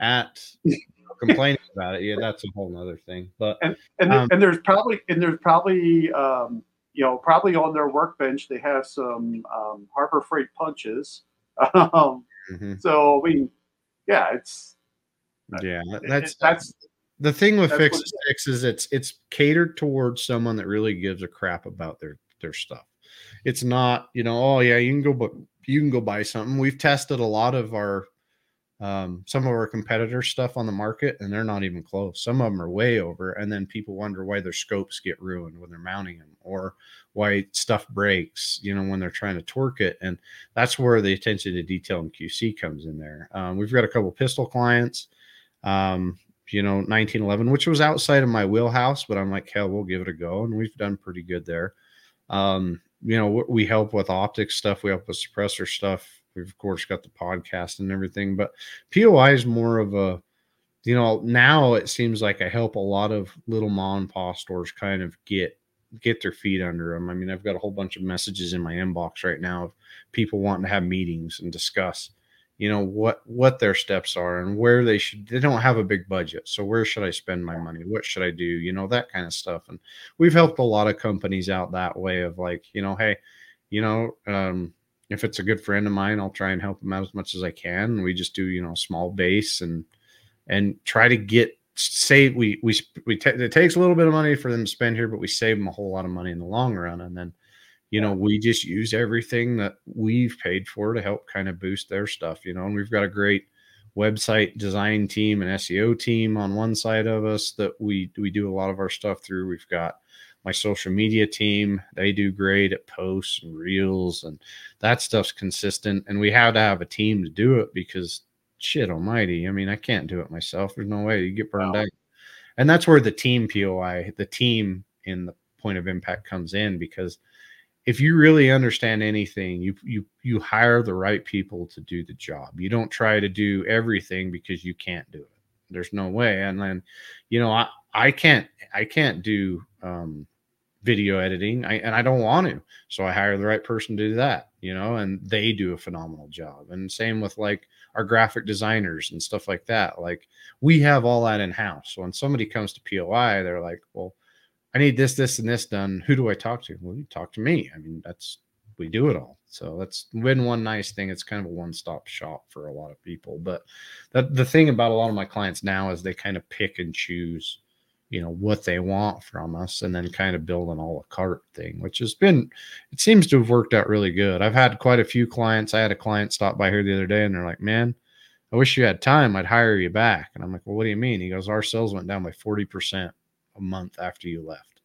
at complaining about it. Yeah, that's a whole other thing. But and there- Um, and there's probably and there's probably um, you know probably on their workbench they have some um, Harbor Freight punches. Um, mhm, so I mean, yeah, it's yeah, that's it- that's the thing with Fix It Sticks is it's it's catered towards someone that really gives a crap about their their stuff. It's not you know oh yeah you can go but you can go buy something. We've tested a lot of our um, some of our competitor stuff on the market and they're not even close. Some of them are way over and then people wonder why their scopes get ruined when they're mounting them or why stuff breaks you know when they're trying to torque it and that's where the attention to detail and qc comes in there. Um, we've got a couple pistol clients. Um, you know 1911 which was outside of my wheelhouse but i'm like hell we'll give it a go and we've done pretty good there. Um you know we- help with optics stuff we help with suppressor stuff we've of course got the podcast and everything but poi is more of a you know now it seems like i help a lot of little mom and pop stores kind of get get their feet under them i mean i've got a whole bunch of messages in my inbox right now of people wanting to have meetings and discuss you know what what their steps are and where they should they don't have a big budget so where should i spend my money? What should i do? You know that kind of stuff and we've helped a lot of companies out that way of like you know hey you know um if it's a good friend of mine i'll try and help them out as much as i can. And we just do you know a small base and and try to get save we we we ta it takes a little bit of money for them to spend here but we save them a whole lot of money in the long run and then you know we just use everything that we've paid for to help kind of boost their stuff you know and we've got a great website design team and seo team on one side of us that we we do a lot of our stuff through. We've got my social media team they do great at posts and reels and that stuff's consistent and we have to have a team to do it because shit almighty i mean i can't do it myself there's no way you get burned Wow. out. And that's where the team poi the team in the point of impact comes in because if you really understand anything you you you hire the right people to do the job. You don't try to do everything because you can't do it. There's no way. And then you know i i can't i can't do um video editing. I, and i don't want to. So i hire the right person to do that you know and they do a phenomenal job. And same with like our graphic designers and stuff like that. Like we have all that in house so when somebody comes to poi they're like well I need this, this, and this done. Who do I talk to? Well, you talk to me. I mean, that's we do it all. So that's been one nice thing. It's kind of a one stop shop for a lot of people. But that the thing about a lot of my clients now is they kind of pick and choose, you know, what they want from us and then kind of build an a la carte thing, which has been, it seems to have worked out really good. I've had quite a few clients. I had a client stop by here the other day and they're like, man, I wish you had time. I'd hire you back. And I'm like, well, what do you mean? He goes, our sales went down by 40% a month after you left.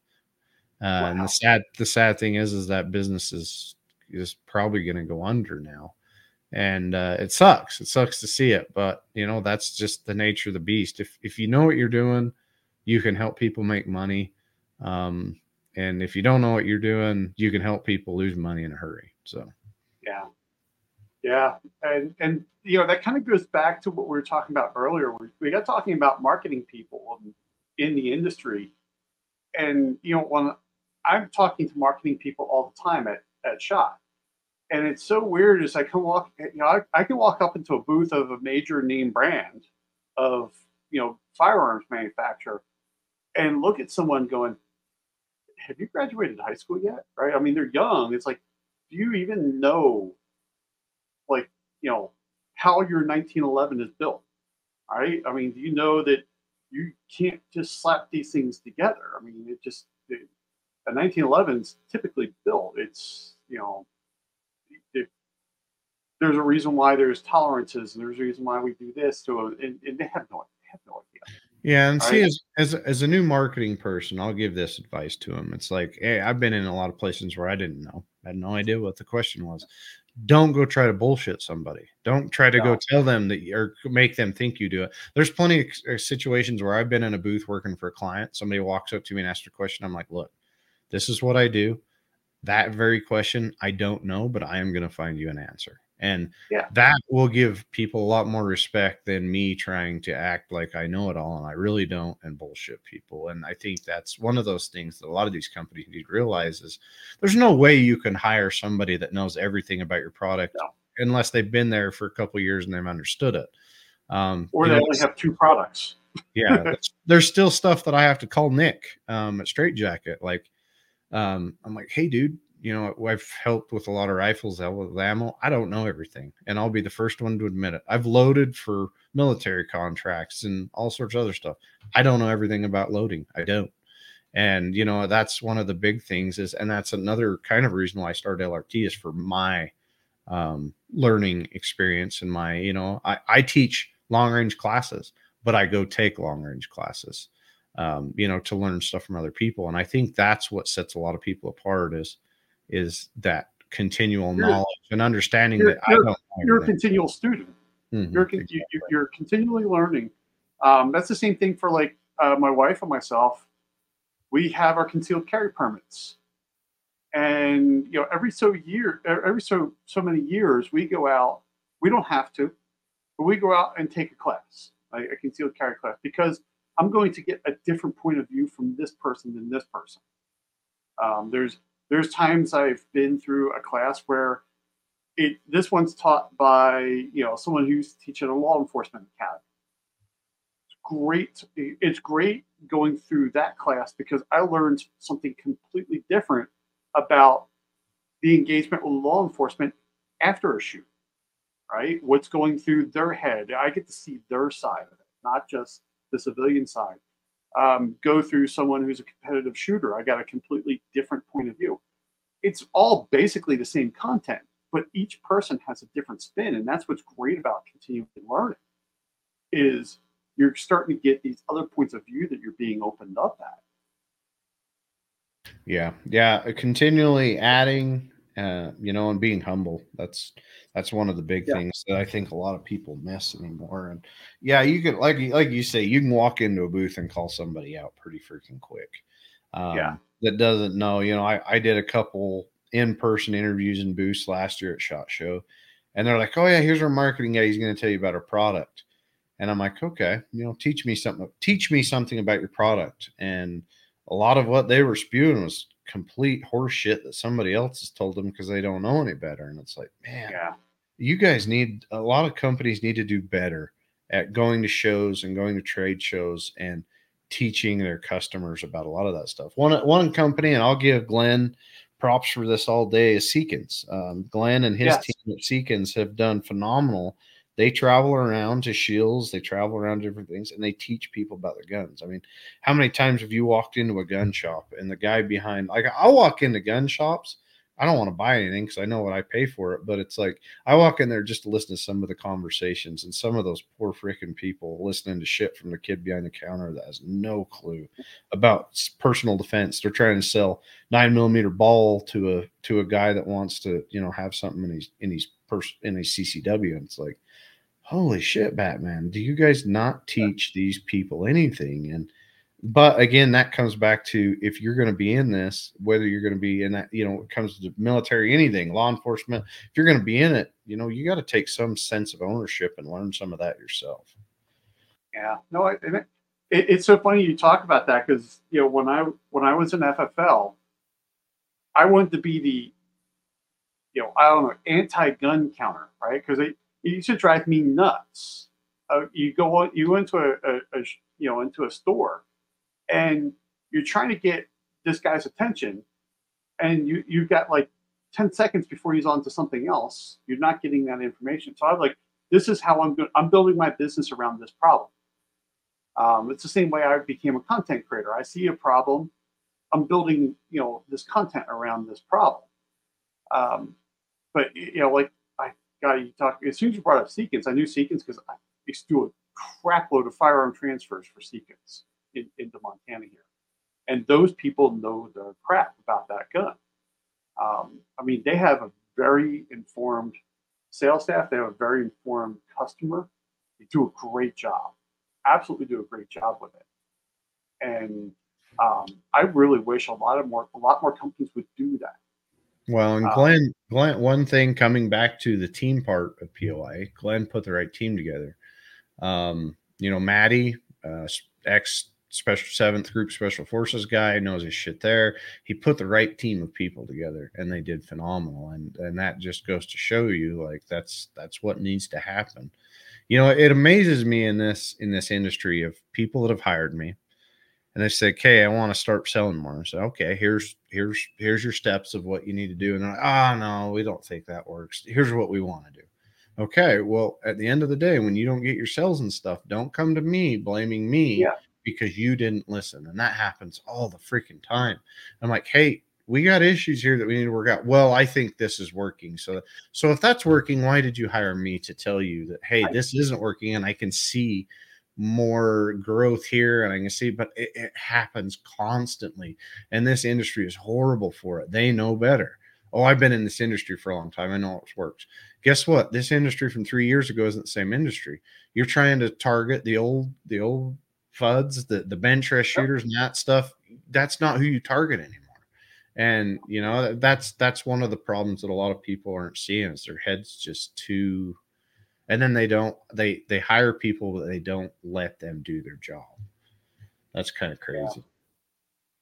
Uh, wow. And the sad, the sad thing is, is that business is is probably going to go under now. And uh, it sucks. It sucks to see it, but you know that's just the nature of the beast. If if you know what you're doing, you can help people make money. Um, and if you don't know what you're doing, you can help people lose money in a hurry. So, yeah, yeah, and and you know that kind of goes back to what we were talking about earlier. We, we got talking about marketing people in the industry, and you know when I'm talking to marketing people all the time at at shot. And it's so weird is I can walk, you know, I, I can walk up into a booth of a major name brand of, you know, firearms manufacturer and look at someone going, have you graduated high school yet? Right. I mean, they're young. It's like, do you even know, like, you know, how your 1911 is built? Right. I mean, do you know that you can't just slap these things together? I mean, it just, it, a 1911 is typically built. It's you know, it, there's a reason why there's tolerances, and there's a reason why we do this. So, and, and they have no, they have no idea. Yeah, and see, as, as as a new marketing person, I'll give this advice to them. It's like, hey, I've been in a lot of places where I didn't know, I had no idea what the question was. Don't go try to bullshit somebody. Don't try to no. go tell them that or make them think you do it. There's plenty of situations where I've been in a booth working for a client. Somebody walks up to me and asks a question. I'm like, look, this is what I do. That very question, I don't know, but I am going to find you an answer. And yeah. that will give people a lot more respect than me trying to act like I know it all and I really don't and bullshit people. And I think that's one of those things that a lot of these companies need to realize is there's no way you can hire somebody that knows everything about your product no. unless they've been there for a couple years and they've understood it. Um, or they know, only have two products. yeah, there's still stuff that I have to call Nick um, at Straight Jacket. Like, um, I'm like, hey, dude, you know, I've helped with a lot of rifles, ammo. I don't know everything, and I'll be the first one to admit it. I've loaded for military contracts and all sorts of other stuff. I don't know everything about loading. I don't. And you know, that's one of the big things is, and that's another kind of reason why I started LRT is for my um, learning experience and my, you know, I, I teach long range classes, but I go take long range classes um, you know, to learn stuff from other people. And I think that's what sets a lot of people apart is is that continual you're, knowledge and understanding that I don't. You're a continual student. Mm-hmm, you're exactly. you, are continually learning. Um, that's the same thing for like uh, my wife and myself. We have our concealed carry permits, and you know every so year, every so so many years, we go out. We don't have to, but we go out and take a class, like a concealed carry class, because I'm going to get a different point of view from this person than this person. Um, there's there's times I've been through a class where it this one's taught by you know someone who's teaching a law enforcement academy. It's great. It's great going through that class because I learned something completely different about the engagement with law enforcement after a shoot. Right? What's going through their head? I get to see their side of it, not just the civilian side. Um, go through someone who's a competitive shooter. I got a completely different point of view. It's all basically the same content, but each person has a different spin, and that's what's great about continuing learning. Is you're starting to get these other points of view that you're being opened up at. Yeah, yeah, continually adding uh, you know, and being humble. That's that's one of the big yeah. things that I think a lot of people miss anymore. And yeah, you can like like you say, you can walk into a booth and call somebody out pretty freaking quick. Um, yeah, that doesn't know. You know, I I did a couple in person interviews in booths last year at Shot Show, and they're like, "Oh yeah, here's our marketing guy. He's going to tell you about our product." And I'm like, "Okay, you know, teach me something. Teach me something about your product." And a lot of what they were spewing was complete horseshit that somebody else has told them because they don't know any better. And it's like, man, yeah. you guys need a lot of companies need to do better at going to shows and going to trade shows and teaching their customers about a lot of that stuff. One one company, and I'll give Glenn props for this all day is Seekins. Um, Glenn and his Yes. team at Seekins have done phenomenal. They travel around to shields, they travel around different things, and they teach people about their guns. I mean, how many times have you walked into a gun shop and the guy behind, like, I'll walk into gun shops. I don't want to buy anything because I know what I pay for it, but it's like I walk in there just to listen to some of the conversations and some of those poor freaking people listening to shit from the kid behind the counter that has no clue about personal defense. They're trying to sell nine millimeter ball to a to a guy that wants to you know have something in his in his pers- in his CCW, and it's like, holy shit, Batman! Do you guys not teach these people anything? And but again, that comes back to if you're going to be in this, whether you're going to be in that, you know, it comes to military, anything, law enforcement. If you're going to be in it, you know, you got to take some sense of ownership and learn some of that yourself. Yeah, no, I, it, it, it's so funny you talk about that because you know when I when I was in FFL, I wanted to be the, you know, I don't know, anti-gun counter, right? Because it, used to drive me nuts. Uh, you go on, you into a, a, a you know into a store, and you're trying to get this guy's attention, and you you've got like ten seconds before he's on to something else. You're not getting that information. So I'm like, this is how I'm going. I'm building my business around this problem. Um, it's the same way I became a content creator. I see a problem, I'm building, you know, this content around this problem. Um, but you know, like Got you talk as soon as you brought up Seekins, I knew Seekins because I used to do a crap load of firearm transfers for Seekins in, into Montana here, and those people know the crap about that gun. Um, I mean, they have a very informed sales staff. They have a very informed customer. They do a great job. Absolutely do a great job with it. And um, I really wish a lot of more, a lot more companies would do that. Well, and Uh, Glenn, Glenn, one thing coming back to the team part of POI, Glenn put the right team together. Um, you know, Maddie, uh, ex special seventh group special forces guy, knows his shit there. He put the right team of people together, and they did phenomenal. And and that just goes to show you, like that's that's what needs to happen. You know, it amazes me in this in this industry of people that have hired me and they say, "Okay, I want to start selling more." I said, "Okay, here's here's here's your steps of what you need to do." And they're like, "Ah, no, we don't think that works. Here's what we want to do." Okay, well, at the end of the day, when you don't get your sales and stuff, don't come to me blaming me Yeah. because you didn't listen, and that happens all the freaking time. I'm like, "Hey." We got issues here that we need to work out. Well, I think this is working. So, so if that's working, why did you hire me to tell you that? Hey, this isn't working, and I can see more growth here and I can see, but it, it happens constantly. And this industry is horrible for it. They know better. Oh, I've been in this industry for a long time. I know it works. Guess what? This industry from three years ago isn't the same industry. You're trying to target the old, the old fuds, the, the bench rest shooters and that stuff. That's not who you target anymore. And you know, that's that's one of the problems that a lot of people aren't seeing is their heads just too and then they don't they they hire people but they don't let them do their job that's kind of crazy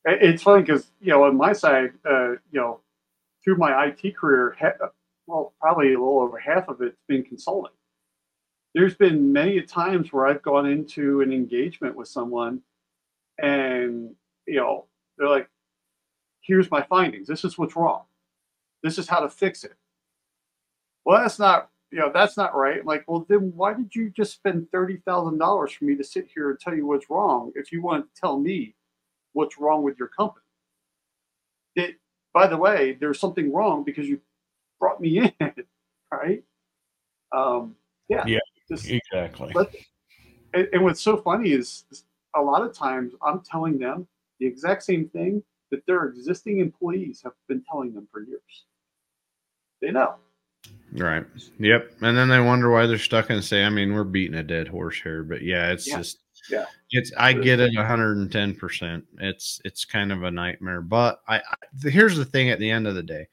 It- It's funny because you know on my side, uh, you know, through my IT career, well, probably a little over half of it's been consulting. There's been many times where I've gone into an engagement with someone, and you know, they're like, "Here's my findings. This is what's wrong. This is how to fix it." Well, that's not you know that's not right. I'm like, well, then why did you just spend thirty thousand dollars for me to sit here and tell you what's wrong if you want to tell me what's wrong with your company. It, by the way, there's something wrong because you brought me in, right? Um, yeah. Yeah, Just, exactly let, and, and what's so funny is a lot of times I'm telling them the exact same thing that their existing employees have been telling them for years. They know. Right yep and then they wonder why they're stuck in say i mean we're beating a dead horse here but yeah it's Yeah. just Yeah. it's i get it 110% it's it's kind of a nightmare but I, I here's the thing at the end of the day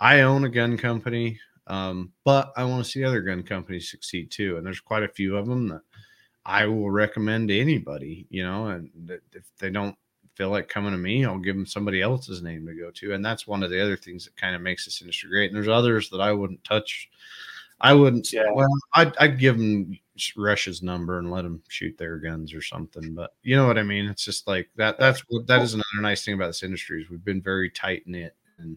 i own a gun company um, but i want to see other gun companies succeed too and there's quite a few of them that i will recommend to anybody you know and if they don't feel like coming to me i'll give them somebody else's name to go to and that's one of the other things that kind of makes this industry great and there's others that i wouldn't touch i wouldn't Yeah. well I'd, I'd give them rush's number and let them shoot their guns or something but you know what i mean it's just like that that's what that is another nice thing about this industry is we've been very tight knit and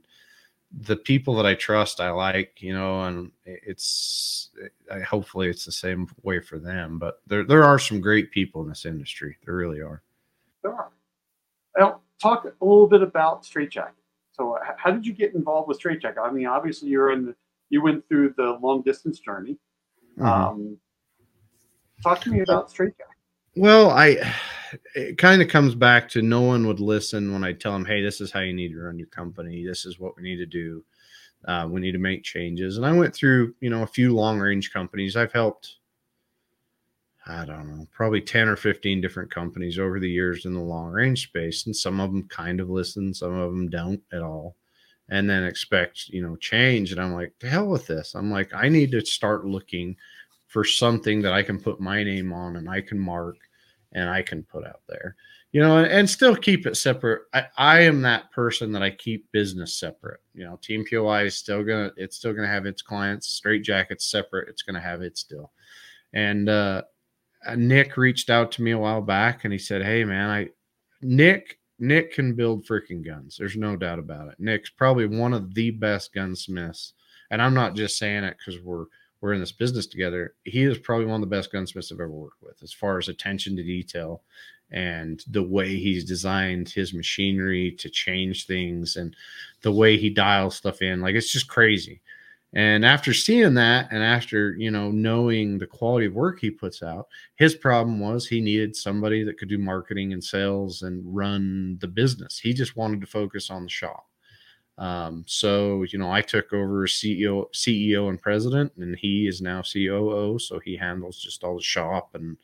the people that I trust, I like, you know, and it's I, hopefully it's the same way for them. But there there are some great people in this industry. There really are. There are. Now, talk a little bit about Straight Jacket. So, how did you get involved with Straight Jacket? I mean, obviously, you're in the, you went through the long distance journey. Mm-hmm. Um, talk to me about Straight Jacket. Well, I it kind of comes back to no one would listen when I tell them, "Hey, this is how you need to run your company. This is what we need to do. Uh, we need to make changes." And I went through, you know, a few long range companies. I've helped, I don't know, probably ten or fifteen different companies over the years in the long range space, and some of them kind of listen, some of them don't at all, and then expect, you know, change. And I'm like, "The hell with this!" I'm like, I need to start looking for something that I can put my name on and I can mark and I can put out there, you know, and, and still keep it separate. I, I am that person that I keep business separate. You know, Team POI is still gonna, it's still gonna have its clients. Straight Jacket's separate. It's gonna have it still. And uh, Uh, Nick reached out to me a while back and he said, "Hey, man, I Nick Nick can build freaking guns. There's no doubt about it. Nick's probably one of the best gunsmiths, and I'm not just saying it because we're we're in this business together, he is probably one of the best gunsmiths I've ever worked with as far as attention to detail and the way he's designed his machinery to change things and the way he dials stuff in. Like it's just crazy. And after seeing that, and after you know knowing the quality of work he puts out, his problem was he needed somebody that could do marketing and sales and run the business. He just wanted to focus on the shop. Um, so you know, I took over CEO, CEO and president, and he is now COO. So he handles just all the shop and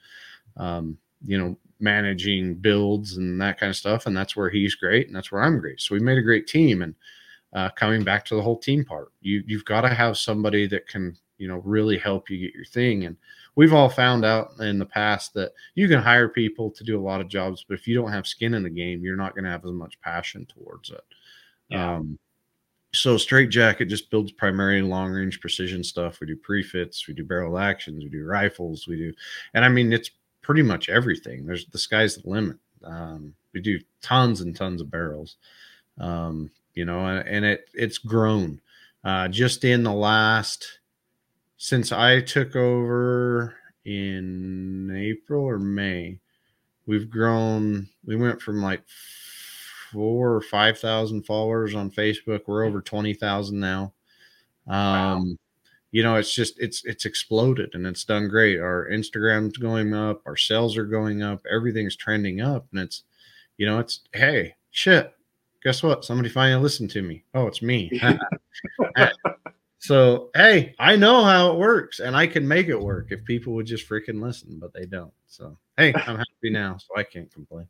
um, you know managing builds and that kind of stuff. And that's where he's great, and that's where I'm great. So we made a great team. And uh, coming back to the whole team part, you you've got to have somebody that can you know really help you get your thing. And we've all found out in the past that you can hire people to do a lot of jobs, but if you don't have skin in the game, you're not going to have as much passion towards it. Yeah. Um, so straight jacket just builds primarily long range precision stuff we do prefits we do barrel actions we do rifles we do and i mean it's pretty much everything there's the sky's the limit um, we do tons and tons of barrels um, you know and, it it's grown uh, just in the last since i took over in april or may we've grown we went from like four or five thousand followers on Facebook. We're over twenty thousand now. Um, wow. you know, it's just it's it's exploded and it's done great. Our Instagram's going up, our sales are going up, everything's trending up, and it's you know, it's hey, shit. Guess what? Somebody finally listened to me. Oh, it's me. so hey, I know how it works, and I can make it work if people would just freaking listen, but they don't. So hey, I'm happy now, so I can't complain.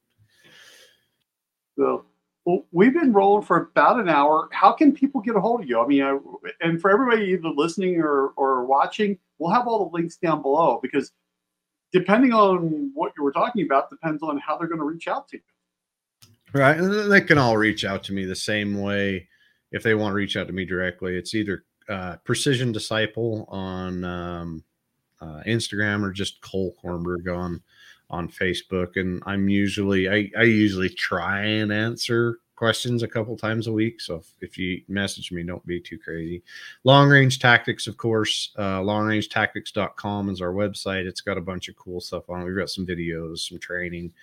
So well, we've been rolling for about an hour. How can people get a hold of you? I mean, I, and for everybody either listening or, or watching, we'll have all the links down below because depending on what you were talking about, depends on how they're going to reach out to you. Right. And they can all reach out to me the same way if they want to reach out to me directly. It's either uh, Precision Disciple on um, uh, Instagram or just Cole Quarnberg on on Facebook, and I'm usually I, I usually try and answer questions a couple times a week. So if, if you message me, don't be too crazy. Long range tactics, of course, uh, longrangetactics.com is our website. It's got a bunch of cool stuff on it. We've got some videos, some training.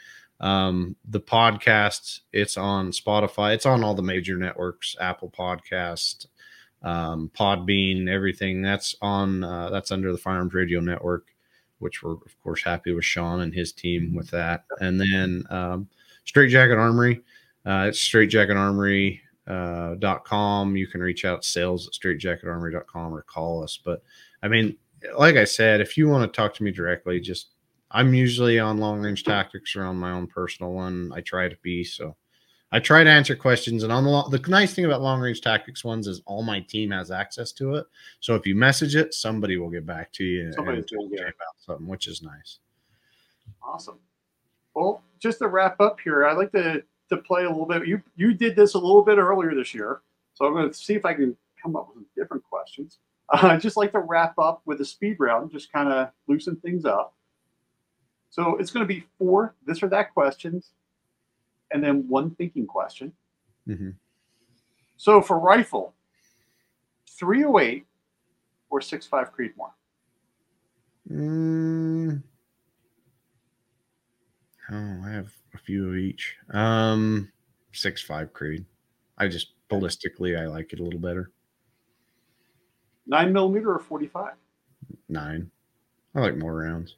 Um, the podcast, it's on Spotify. It's on all the major networks, Apple Podcast, um, Podbean, everything. That's on, uh, that's under the Firearms Radio Network which we're of course happy with Shawn and his team with that. And then um, Straight Jacket Armory, uh, it's straightjacketarmory.com. Uh, .com. you can reach out sales at straightjacketarmory.com or call us. But I mean, like I said, if you want to talk to me directly, just I'm usually on long range tactics or on my own personal one. I try to be so I try to answer questions, and on the long, the nice thing about long range tactics ones is all my team has access to it. So if you message it, somebody will get back to you somebody and talk about something, which is nice. Awesome. Well, just to wrap up here, I'd like to to play a little bit. You you did this a little bit earlier this year, so I'm going to see if I can come up with some different questions. Uh, I'd just like to wrap up with a speed round, just kind of loosen things up. So it's going to be four this or that questions and then one thinking question. Mm-hmm. So for rifle, 308 or 6.5 Creedmoor. Mm. Oh, I have a few of each. Um, six five Creed. I just ballistically, I like it a little better. Nine millimeter or 45? Nine. I like more rounds.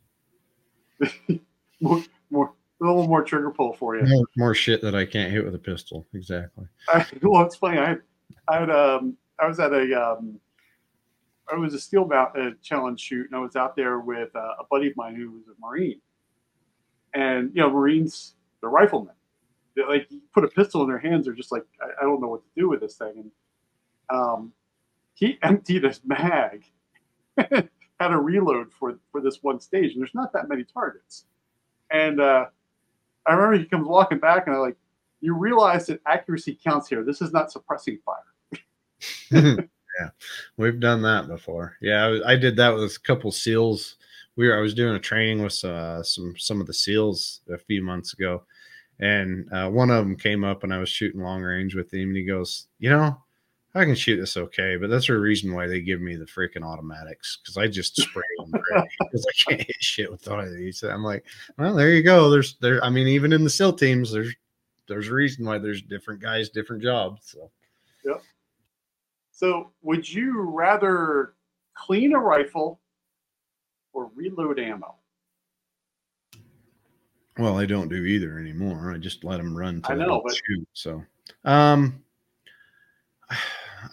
More, more, a little more trigger pull for you. More, more shit that I can't hit with a pistol. Exactly. I, well, it's funny. I had, I had um, I was at a um, I was a steel mount uh, challenge shoot, and I was out there with uh, a buddy of mine who was a Marine, and you know, Marines they're riflemen. They're like you put a pistol in their hands, they're just like I, I don't know what to do with this thing. And um, he emptied his mag, a reload for for this one stage, and there's not that many targets. And uh, I remember he comes walking back, and I like, you realize that accuracy counts here. This is not suppressing fire. yeah, we've done that before. Yeah, I, I did that with a couple seals. We were I was doing a training with uh, some some of the seals a few months ago, and uh, one of them came up and I was shooting long range with him, and he goes, "You know, I can shoot this okay, but that's the reason why they give me the freaking automatics because I just spray them because I can't hit shit with one of these." I'm like, "Well, there you go. There's there. I mean, even in the SEAL teams, there's there's a reason why there's different guys, different jobs." So. So, would you rather clean a rifle or reload ammo? Well, I don't do either anymore. I just let them run. I know, but- shoot. So, um,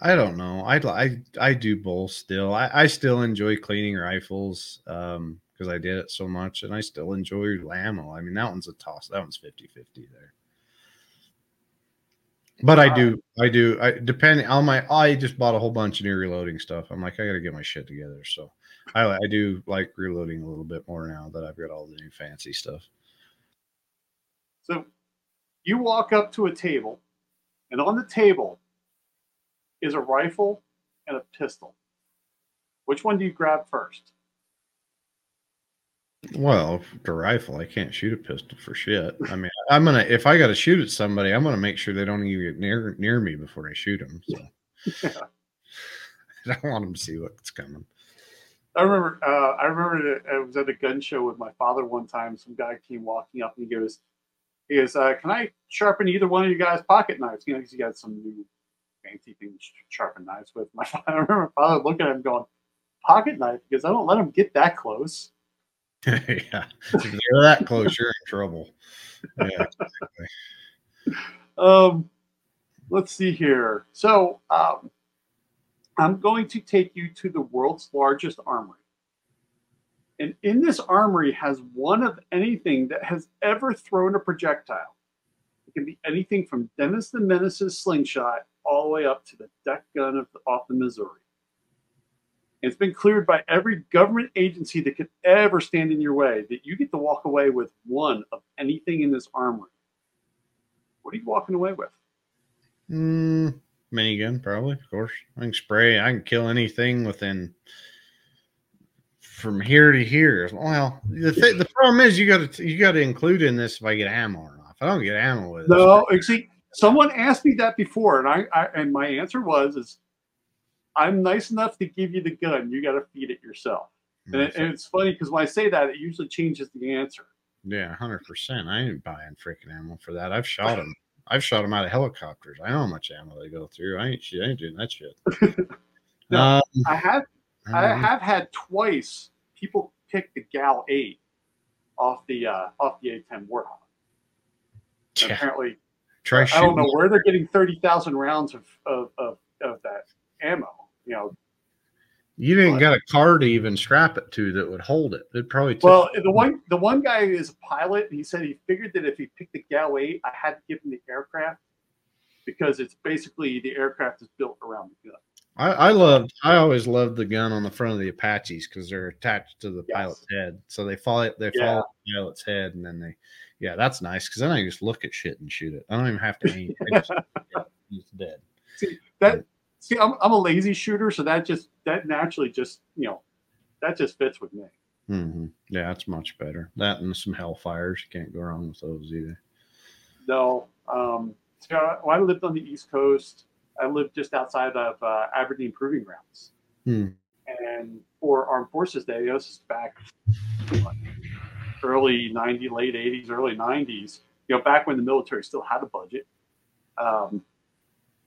I don't know. I I I do both still. I, I still enjoy cleaning rifles um because I did it so much, and I still enjoy ammo. I mean, that one's a toss. That one's 50-50 there. But I do, I do. I depending on my. I just bought a whole bunch of new reloading stuff. I'm like, I got to get my shit together. So, I I do like reloading a little bit more now that I've got all the new fancy stuff. So, you walk up to a table, and on the table is a rifle and a pistol. Which one do you grab first? Well, the rifle, I can't shoot a pistol for shit. I mean, I'm gonna if I got to shoot at somebody, I'm gonna make sure they don't even get near near me before I shoot them. So Yeah. I don't want them to see what's coming. I remember. Uh, I remember I was at a gun show with my father one time. Some guy came walking up and he goes, "He goes, uh, can I sharpen either one of you guys' pocket knives? You know, 'cause he got some new fancy things to sharpen knives with." My father, I remember my father looking at him going, "Pocket knife?" Because I don't let him get that close. yeah, if they're that close, you're in trouble. Yeah, Um, let's see here. So, um, I'm going to take you to the world's largest armory. And in this armory has one of anything that has ever thrown a projectile. It can be anything from Dennis the Menace's slingshot all the way up to the deck gun of the, off the Missouri. And it's been cleared by every government agency that could ever stand in your way that you get to walk away with one of anything in this armory. What are you walking away with? mm, minigun probably. Of course, I can spray. I can kill anything within from here to here. Well, the th- the problem is you got to you got to include in this if I get ammo or not. If I don't get ammo with it, No, see, someone asked me that before, and I, I and my answer was is I'm nice enough to give you the gun. You got to feed it yourself. And, it- and it's funny because when I say that, it usually changes the answer. Yeah, hundred percent. I ain't buying freaking ammo for that. I've shot them. I've shot them out of helicopters. I know how much ammo they go through. I ain't, I ain't doing that shit. No, Um, I have I have had twice people pick the GAU-8 off the uh, off the A10 Warthog. Yeah, Apparently, try I don't know where they're getting thirty thousand rounds of, of of of that ammo. You know, You didn't got a car to even strap it to that would hold it. It probably took. Well, the one the one guy is a pilot, and he said he figured that if he picked the GAU-8, I had to give him the aircraft because it's basically the aircraft is built around the gun. I, I loved. I always loved the gun on the front of the Apaches because they're attached to the Yes. pilot's head, so they follow they Yeah. follow the pilot's head, and then they. Yeah, that's nice because then I just look at shit and shoot it. I don't even have to aim. I just, yeah, it's dead. That see, I'm, I'm a lazy shooter, so that just that naturally just you know that just fits with me. hmm Yeah, that's much better. That and some Hellfires. You can't go wrong with those either. No, um, so I, I lived on the East Coast. I lived just outside of uh, Aberdeen Proving Grounds. Hmm. And for Armed Forces Day, this is back early 90s, late 80s, early 90s, you know, back when the military still had a budget. Um,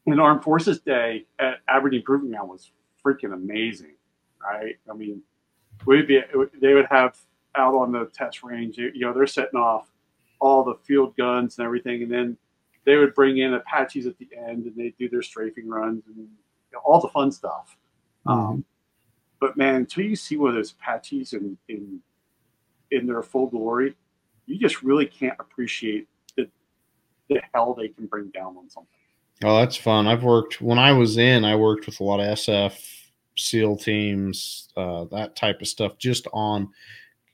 and Armed Forces Day at Aberdeen Proving Ground was freaking amazing, right? I mean, we'd be, they would have out on the test range, you know, they're setting off all the field guns and everything, and then they would bring in Apaches at the end, and they'd do their strafing runs and you know, all the fun stuff. Um, but man, until you see one of those Apaches in in in their full glory, you just really can't appreciate the the hell they can bring down on something. Oh, that's fun. I've worked when I was in. I worked with a lot of SF SEAL teams, uh, that type of stuff, just on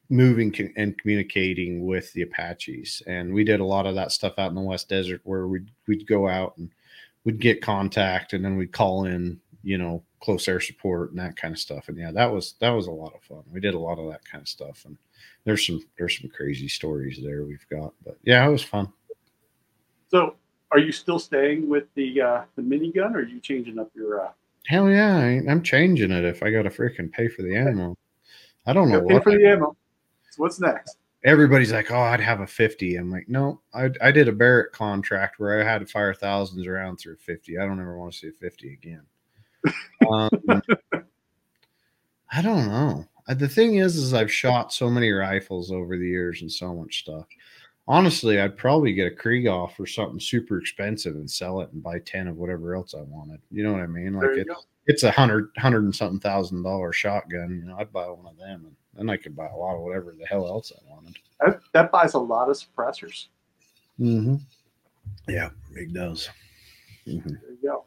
moving and communicating with the Apaches. And we did a lot of that stuff out in the West Desert, where we'd we'd go out and we'd get contact, and then we'd call in, you know, close air support and that kind of stuff. And yeah, that was that was a lot of fun. We did a lot of that kind of stuff, and there's some there's some crazy stories there we've got. But yeah, it was fun. So, are you still staying with the uh, the minigun, or are you changing up your? Uh... Hell yeah, I, am changing it if I got to freaking pay for the ammo. I don't know pay what. for the ammo. So what's next? Everybody's like, "Oh, I'd have a 50." I'm like, "No, I, I did a Barrett contract where I had to fire thousands around through 50. I don't ever want to see a 50 again." um, I don't know. The thing is, is I've shot so many rifles over the years and so much stuff. Honestly, I'd probably get a Krieghoff or something super expensive and sell it and buy ten of whatever else I wanted. You know what I mean? Like it, it's a hundred, hundred and something thousand dollar shotgun. You know, I'd buy one of them, and then I could buy a lot of whatever the hell else I wanted. That, that buys a lot of suppressors. Mm-hmm. Yeah, it does. Mm-hmm. There you go.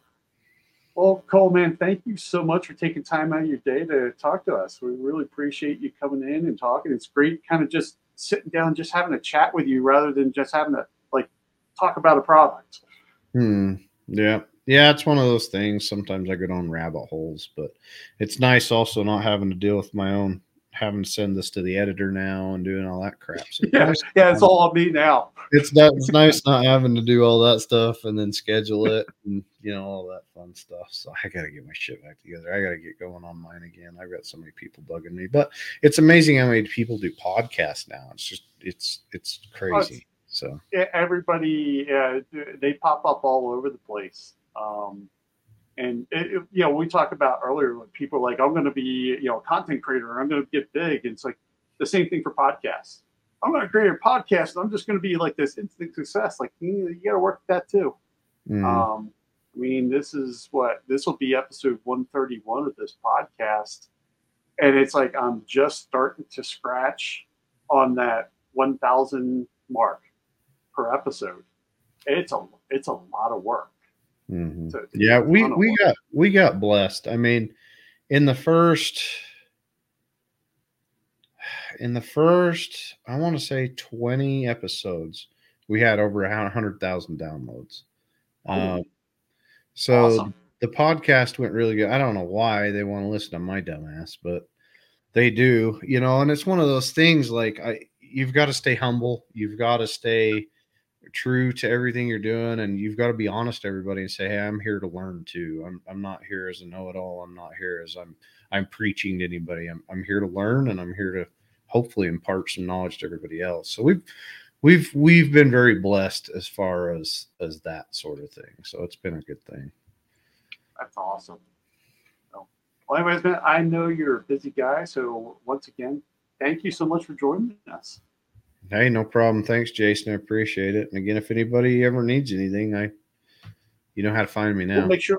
Well, Cole, man, thank you so much for taking time out of your day to talk to us. We really appreciate you coming in and talking. It's great kind of just sitting down, just having a chat with you rather than just having to like talk about a product. Hmm. Yeah. Yeah, it's one of those things. Sometimes I get on rabbit holes, but it's nice also not having to deal with my own having to send this to the editor now and doing all that crap. So yeah, nice yeah, it's all on me now. It's that it's nice not having to do all that stuff and then schedule it and you know all that fun stuff. So I got to get my shit back together. I got to get going on mine again. I've got so many people bugging me, but it's amazing how many people do podcasts now. It's just it's it's crazy. So everybody, uh, they pop up all over the place. Um, and it, it, you know, we talked about earlier when people like, I'm going to be, you know, a content creator, I'm going to get big. And it's like the same thing for podcasts. I'm going to create a podcast. I'm just going to be like this instant success. Like you, you got to work that too. Mm. Um, I mean, this is what this will be episode 131 of this podcast, and it's like I'm just starting to scratch on that 1,000 mark per episode. It's a it's a lot of work. Mm-hmm. So yeah, we we got we got blessed. I mean, in the first in the first, I want to say twenty episodes, we had over a hundred thousand downloads. Um, so awesome. the podcast went really good. I don't know why they want to listen to my dumbass, but they do, you know. And it's one of those things like I, you've got to stay humble. You've got to stay true to everything you're doing and you've got to be honest to everybody and say hey i'm here to learn too i'm, I'm not here as a know-it-all i'm not here as i'm i'm preaching to anybody I'm, I'm here to learn and i'm here to hopefully impart some knowledge to everybody else so we've we've we've been very blessed as far as as that sort of thing so it's been a good thing that's awesome well anyways man i know you're a busy guy so once again thank you so much for joining us Hey, no problem. Thanks, Jason. I appreciate it. And again, if anybody ever needs anything, I you know how to find me now. We'll make sure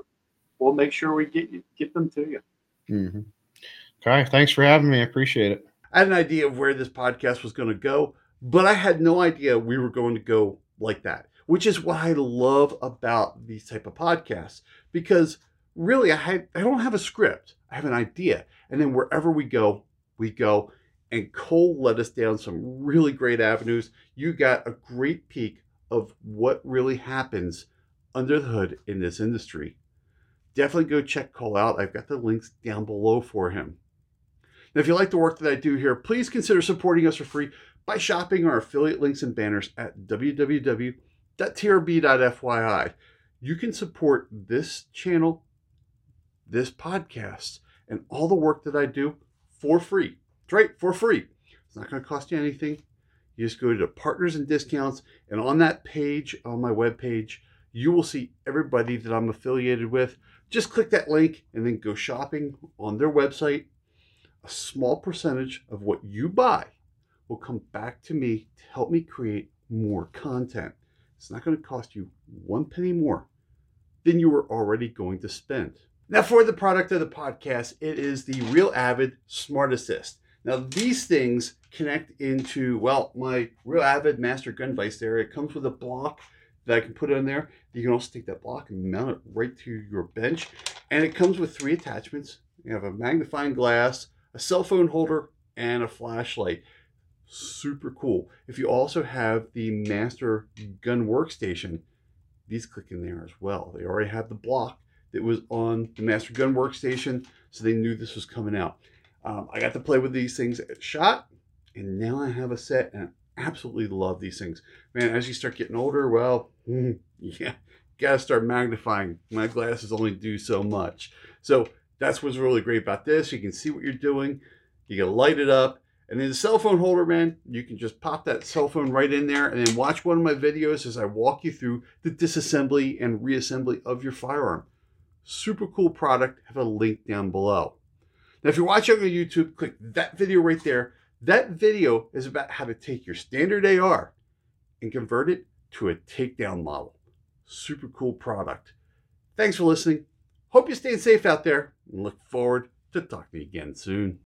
we'll make sure we get you, get them to you. Mm-hmm. Okay. Thanks for having me. I appreciate it. I had an idea of where this podcast was going to go, but I had no idea we were going to go like that, which is what I love about these type of podcasts because really I had, I don't have a script. I have an idea. And then wherever we go, we go and Cole led us down some really great avenues. You got a great peek of what really happens under the hood in this industry. Definitely go check Cole out. I've got the links down below for him. Now, if you like the work that I do here, please consider supporting us for free by shopping our affiliate links and banners at www.trb.fyi. you can support this channel, this podcast, and all the work that I do for free. That's right, for free. It's not going to cost you anything. You just go to partners and discounts, and on that page, on my webpage, you will see everybody that I'm affiliated with. Just click that link and then go shopping on their website. A small percentage of what you buy will come back to me to help me create more content. It's not going to cost you one penny more than you were already going to spend. Now, for the product of the podcast, it is the Real Avid Smart Assist. Now, these things connect into, well, my Real Avid Master Gun Vice there. It comes with a block that I can put on there. You can also take that block and mount it right to your bench. And it comes with three attachments. You have a magnifying glass, a cell phone holder, and a flashlight. Super cool. If you also have the Master Gun Workstation, these click in there as well. They already have the block that was on the Master Gun Workstation, so they knew this was coming out. Um, I got to play with these things at SHOT, and now I have a set, and I absolutely love these things. Man, as you start getting older, well, yeah, gotta start magnifying. My glasses only do so much. So that's what's really great about this. You can see what you're doing. You can light it up. And then the cell phone holder, man, you can just pop that cell phone right in there and then watch one of my videos as I walk you through the disassembly and reassembly of your firearm. Super cool product. Have a link down below. Now, if you're watching on YouTube, click that video right there. That video is about how to take your standard AR and convert it to a takedown model. Super cool product. Thanks for listening. Hope you're staying safe out there and look forward to talking to you again soon.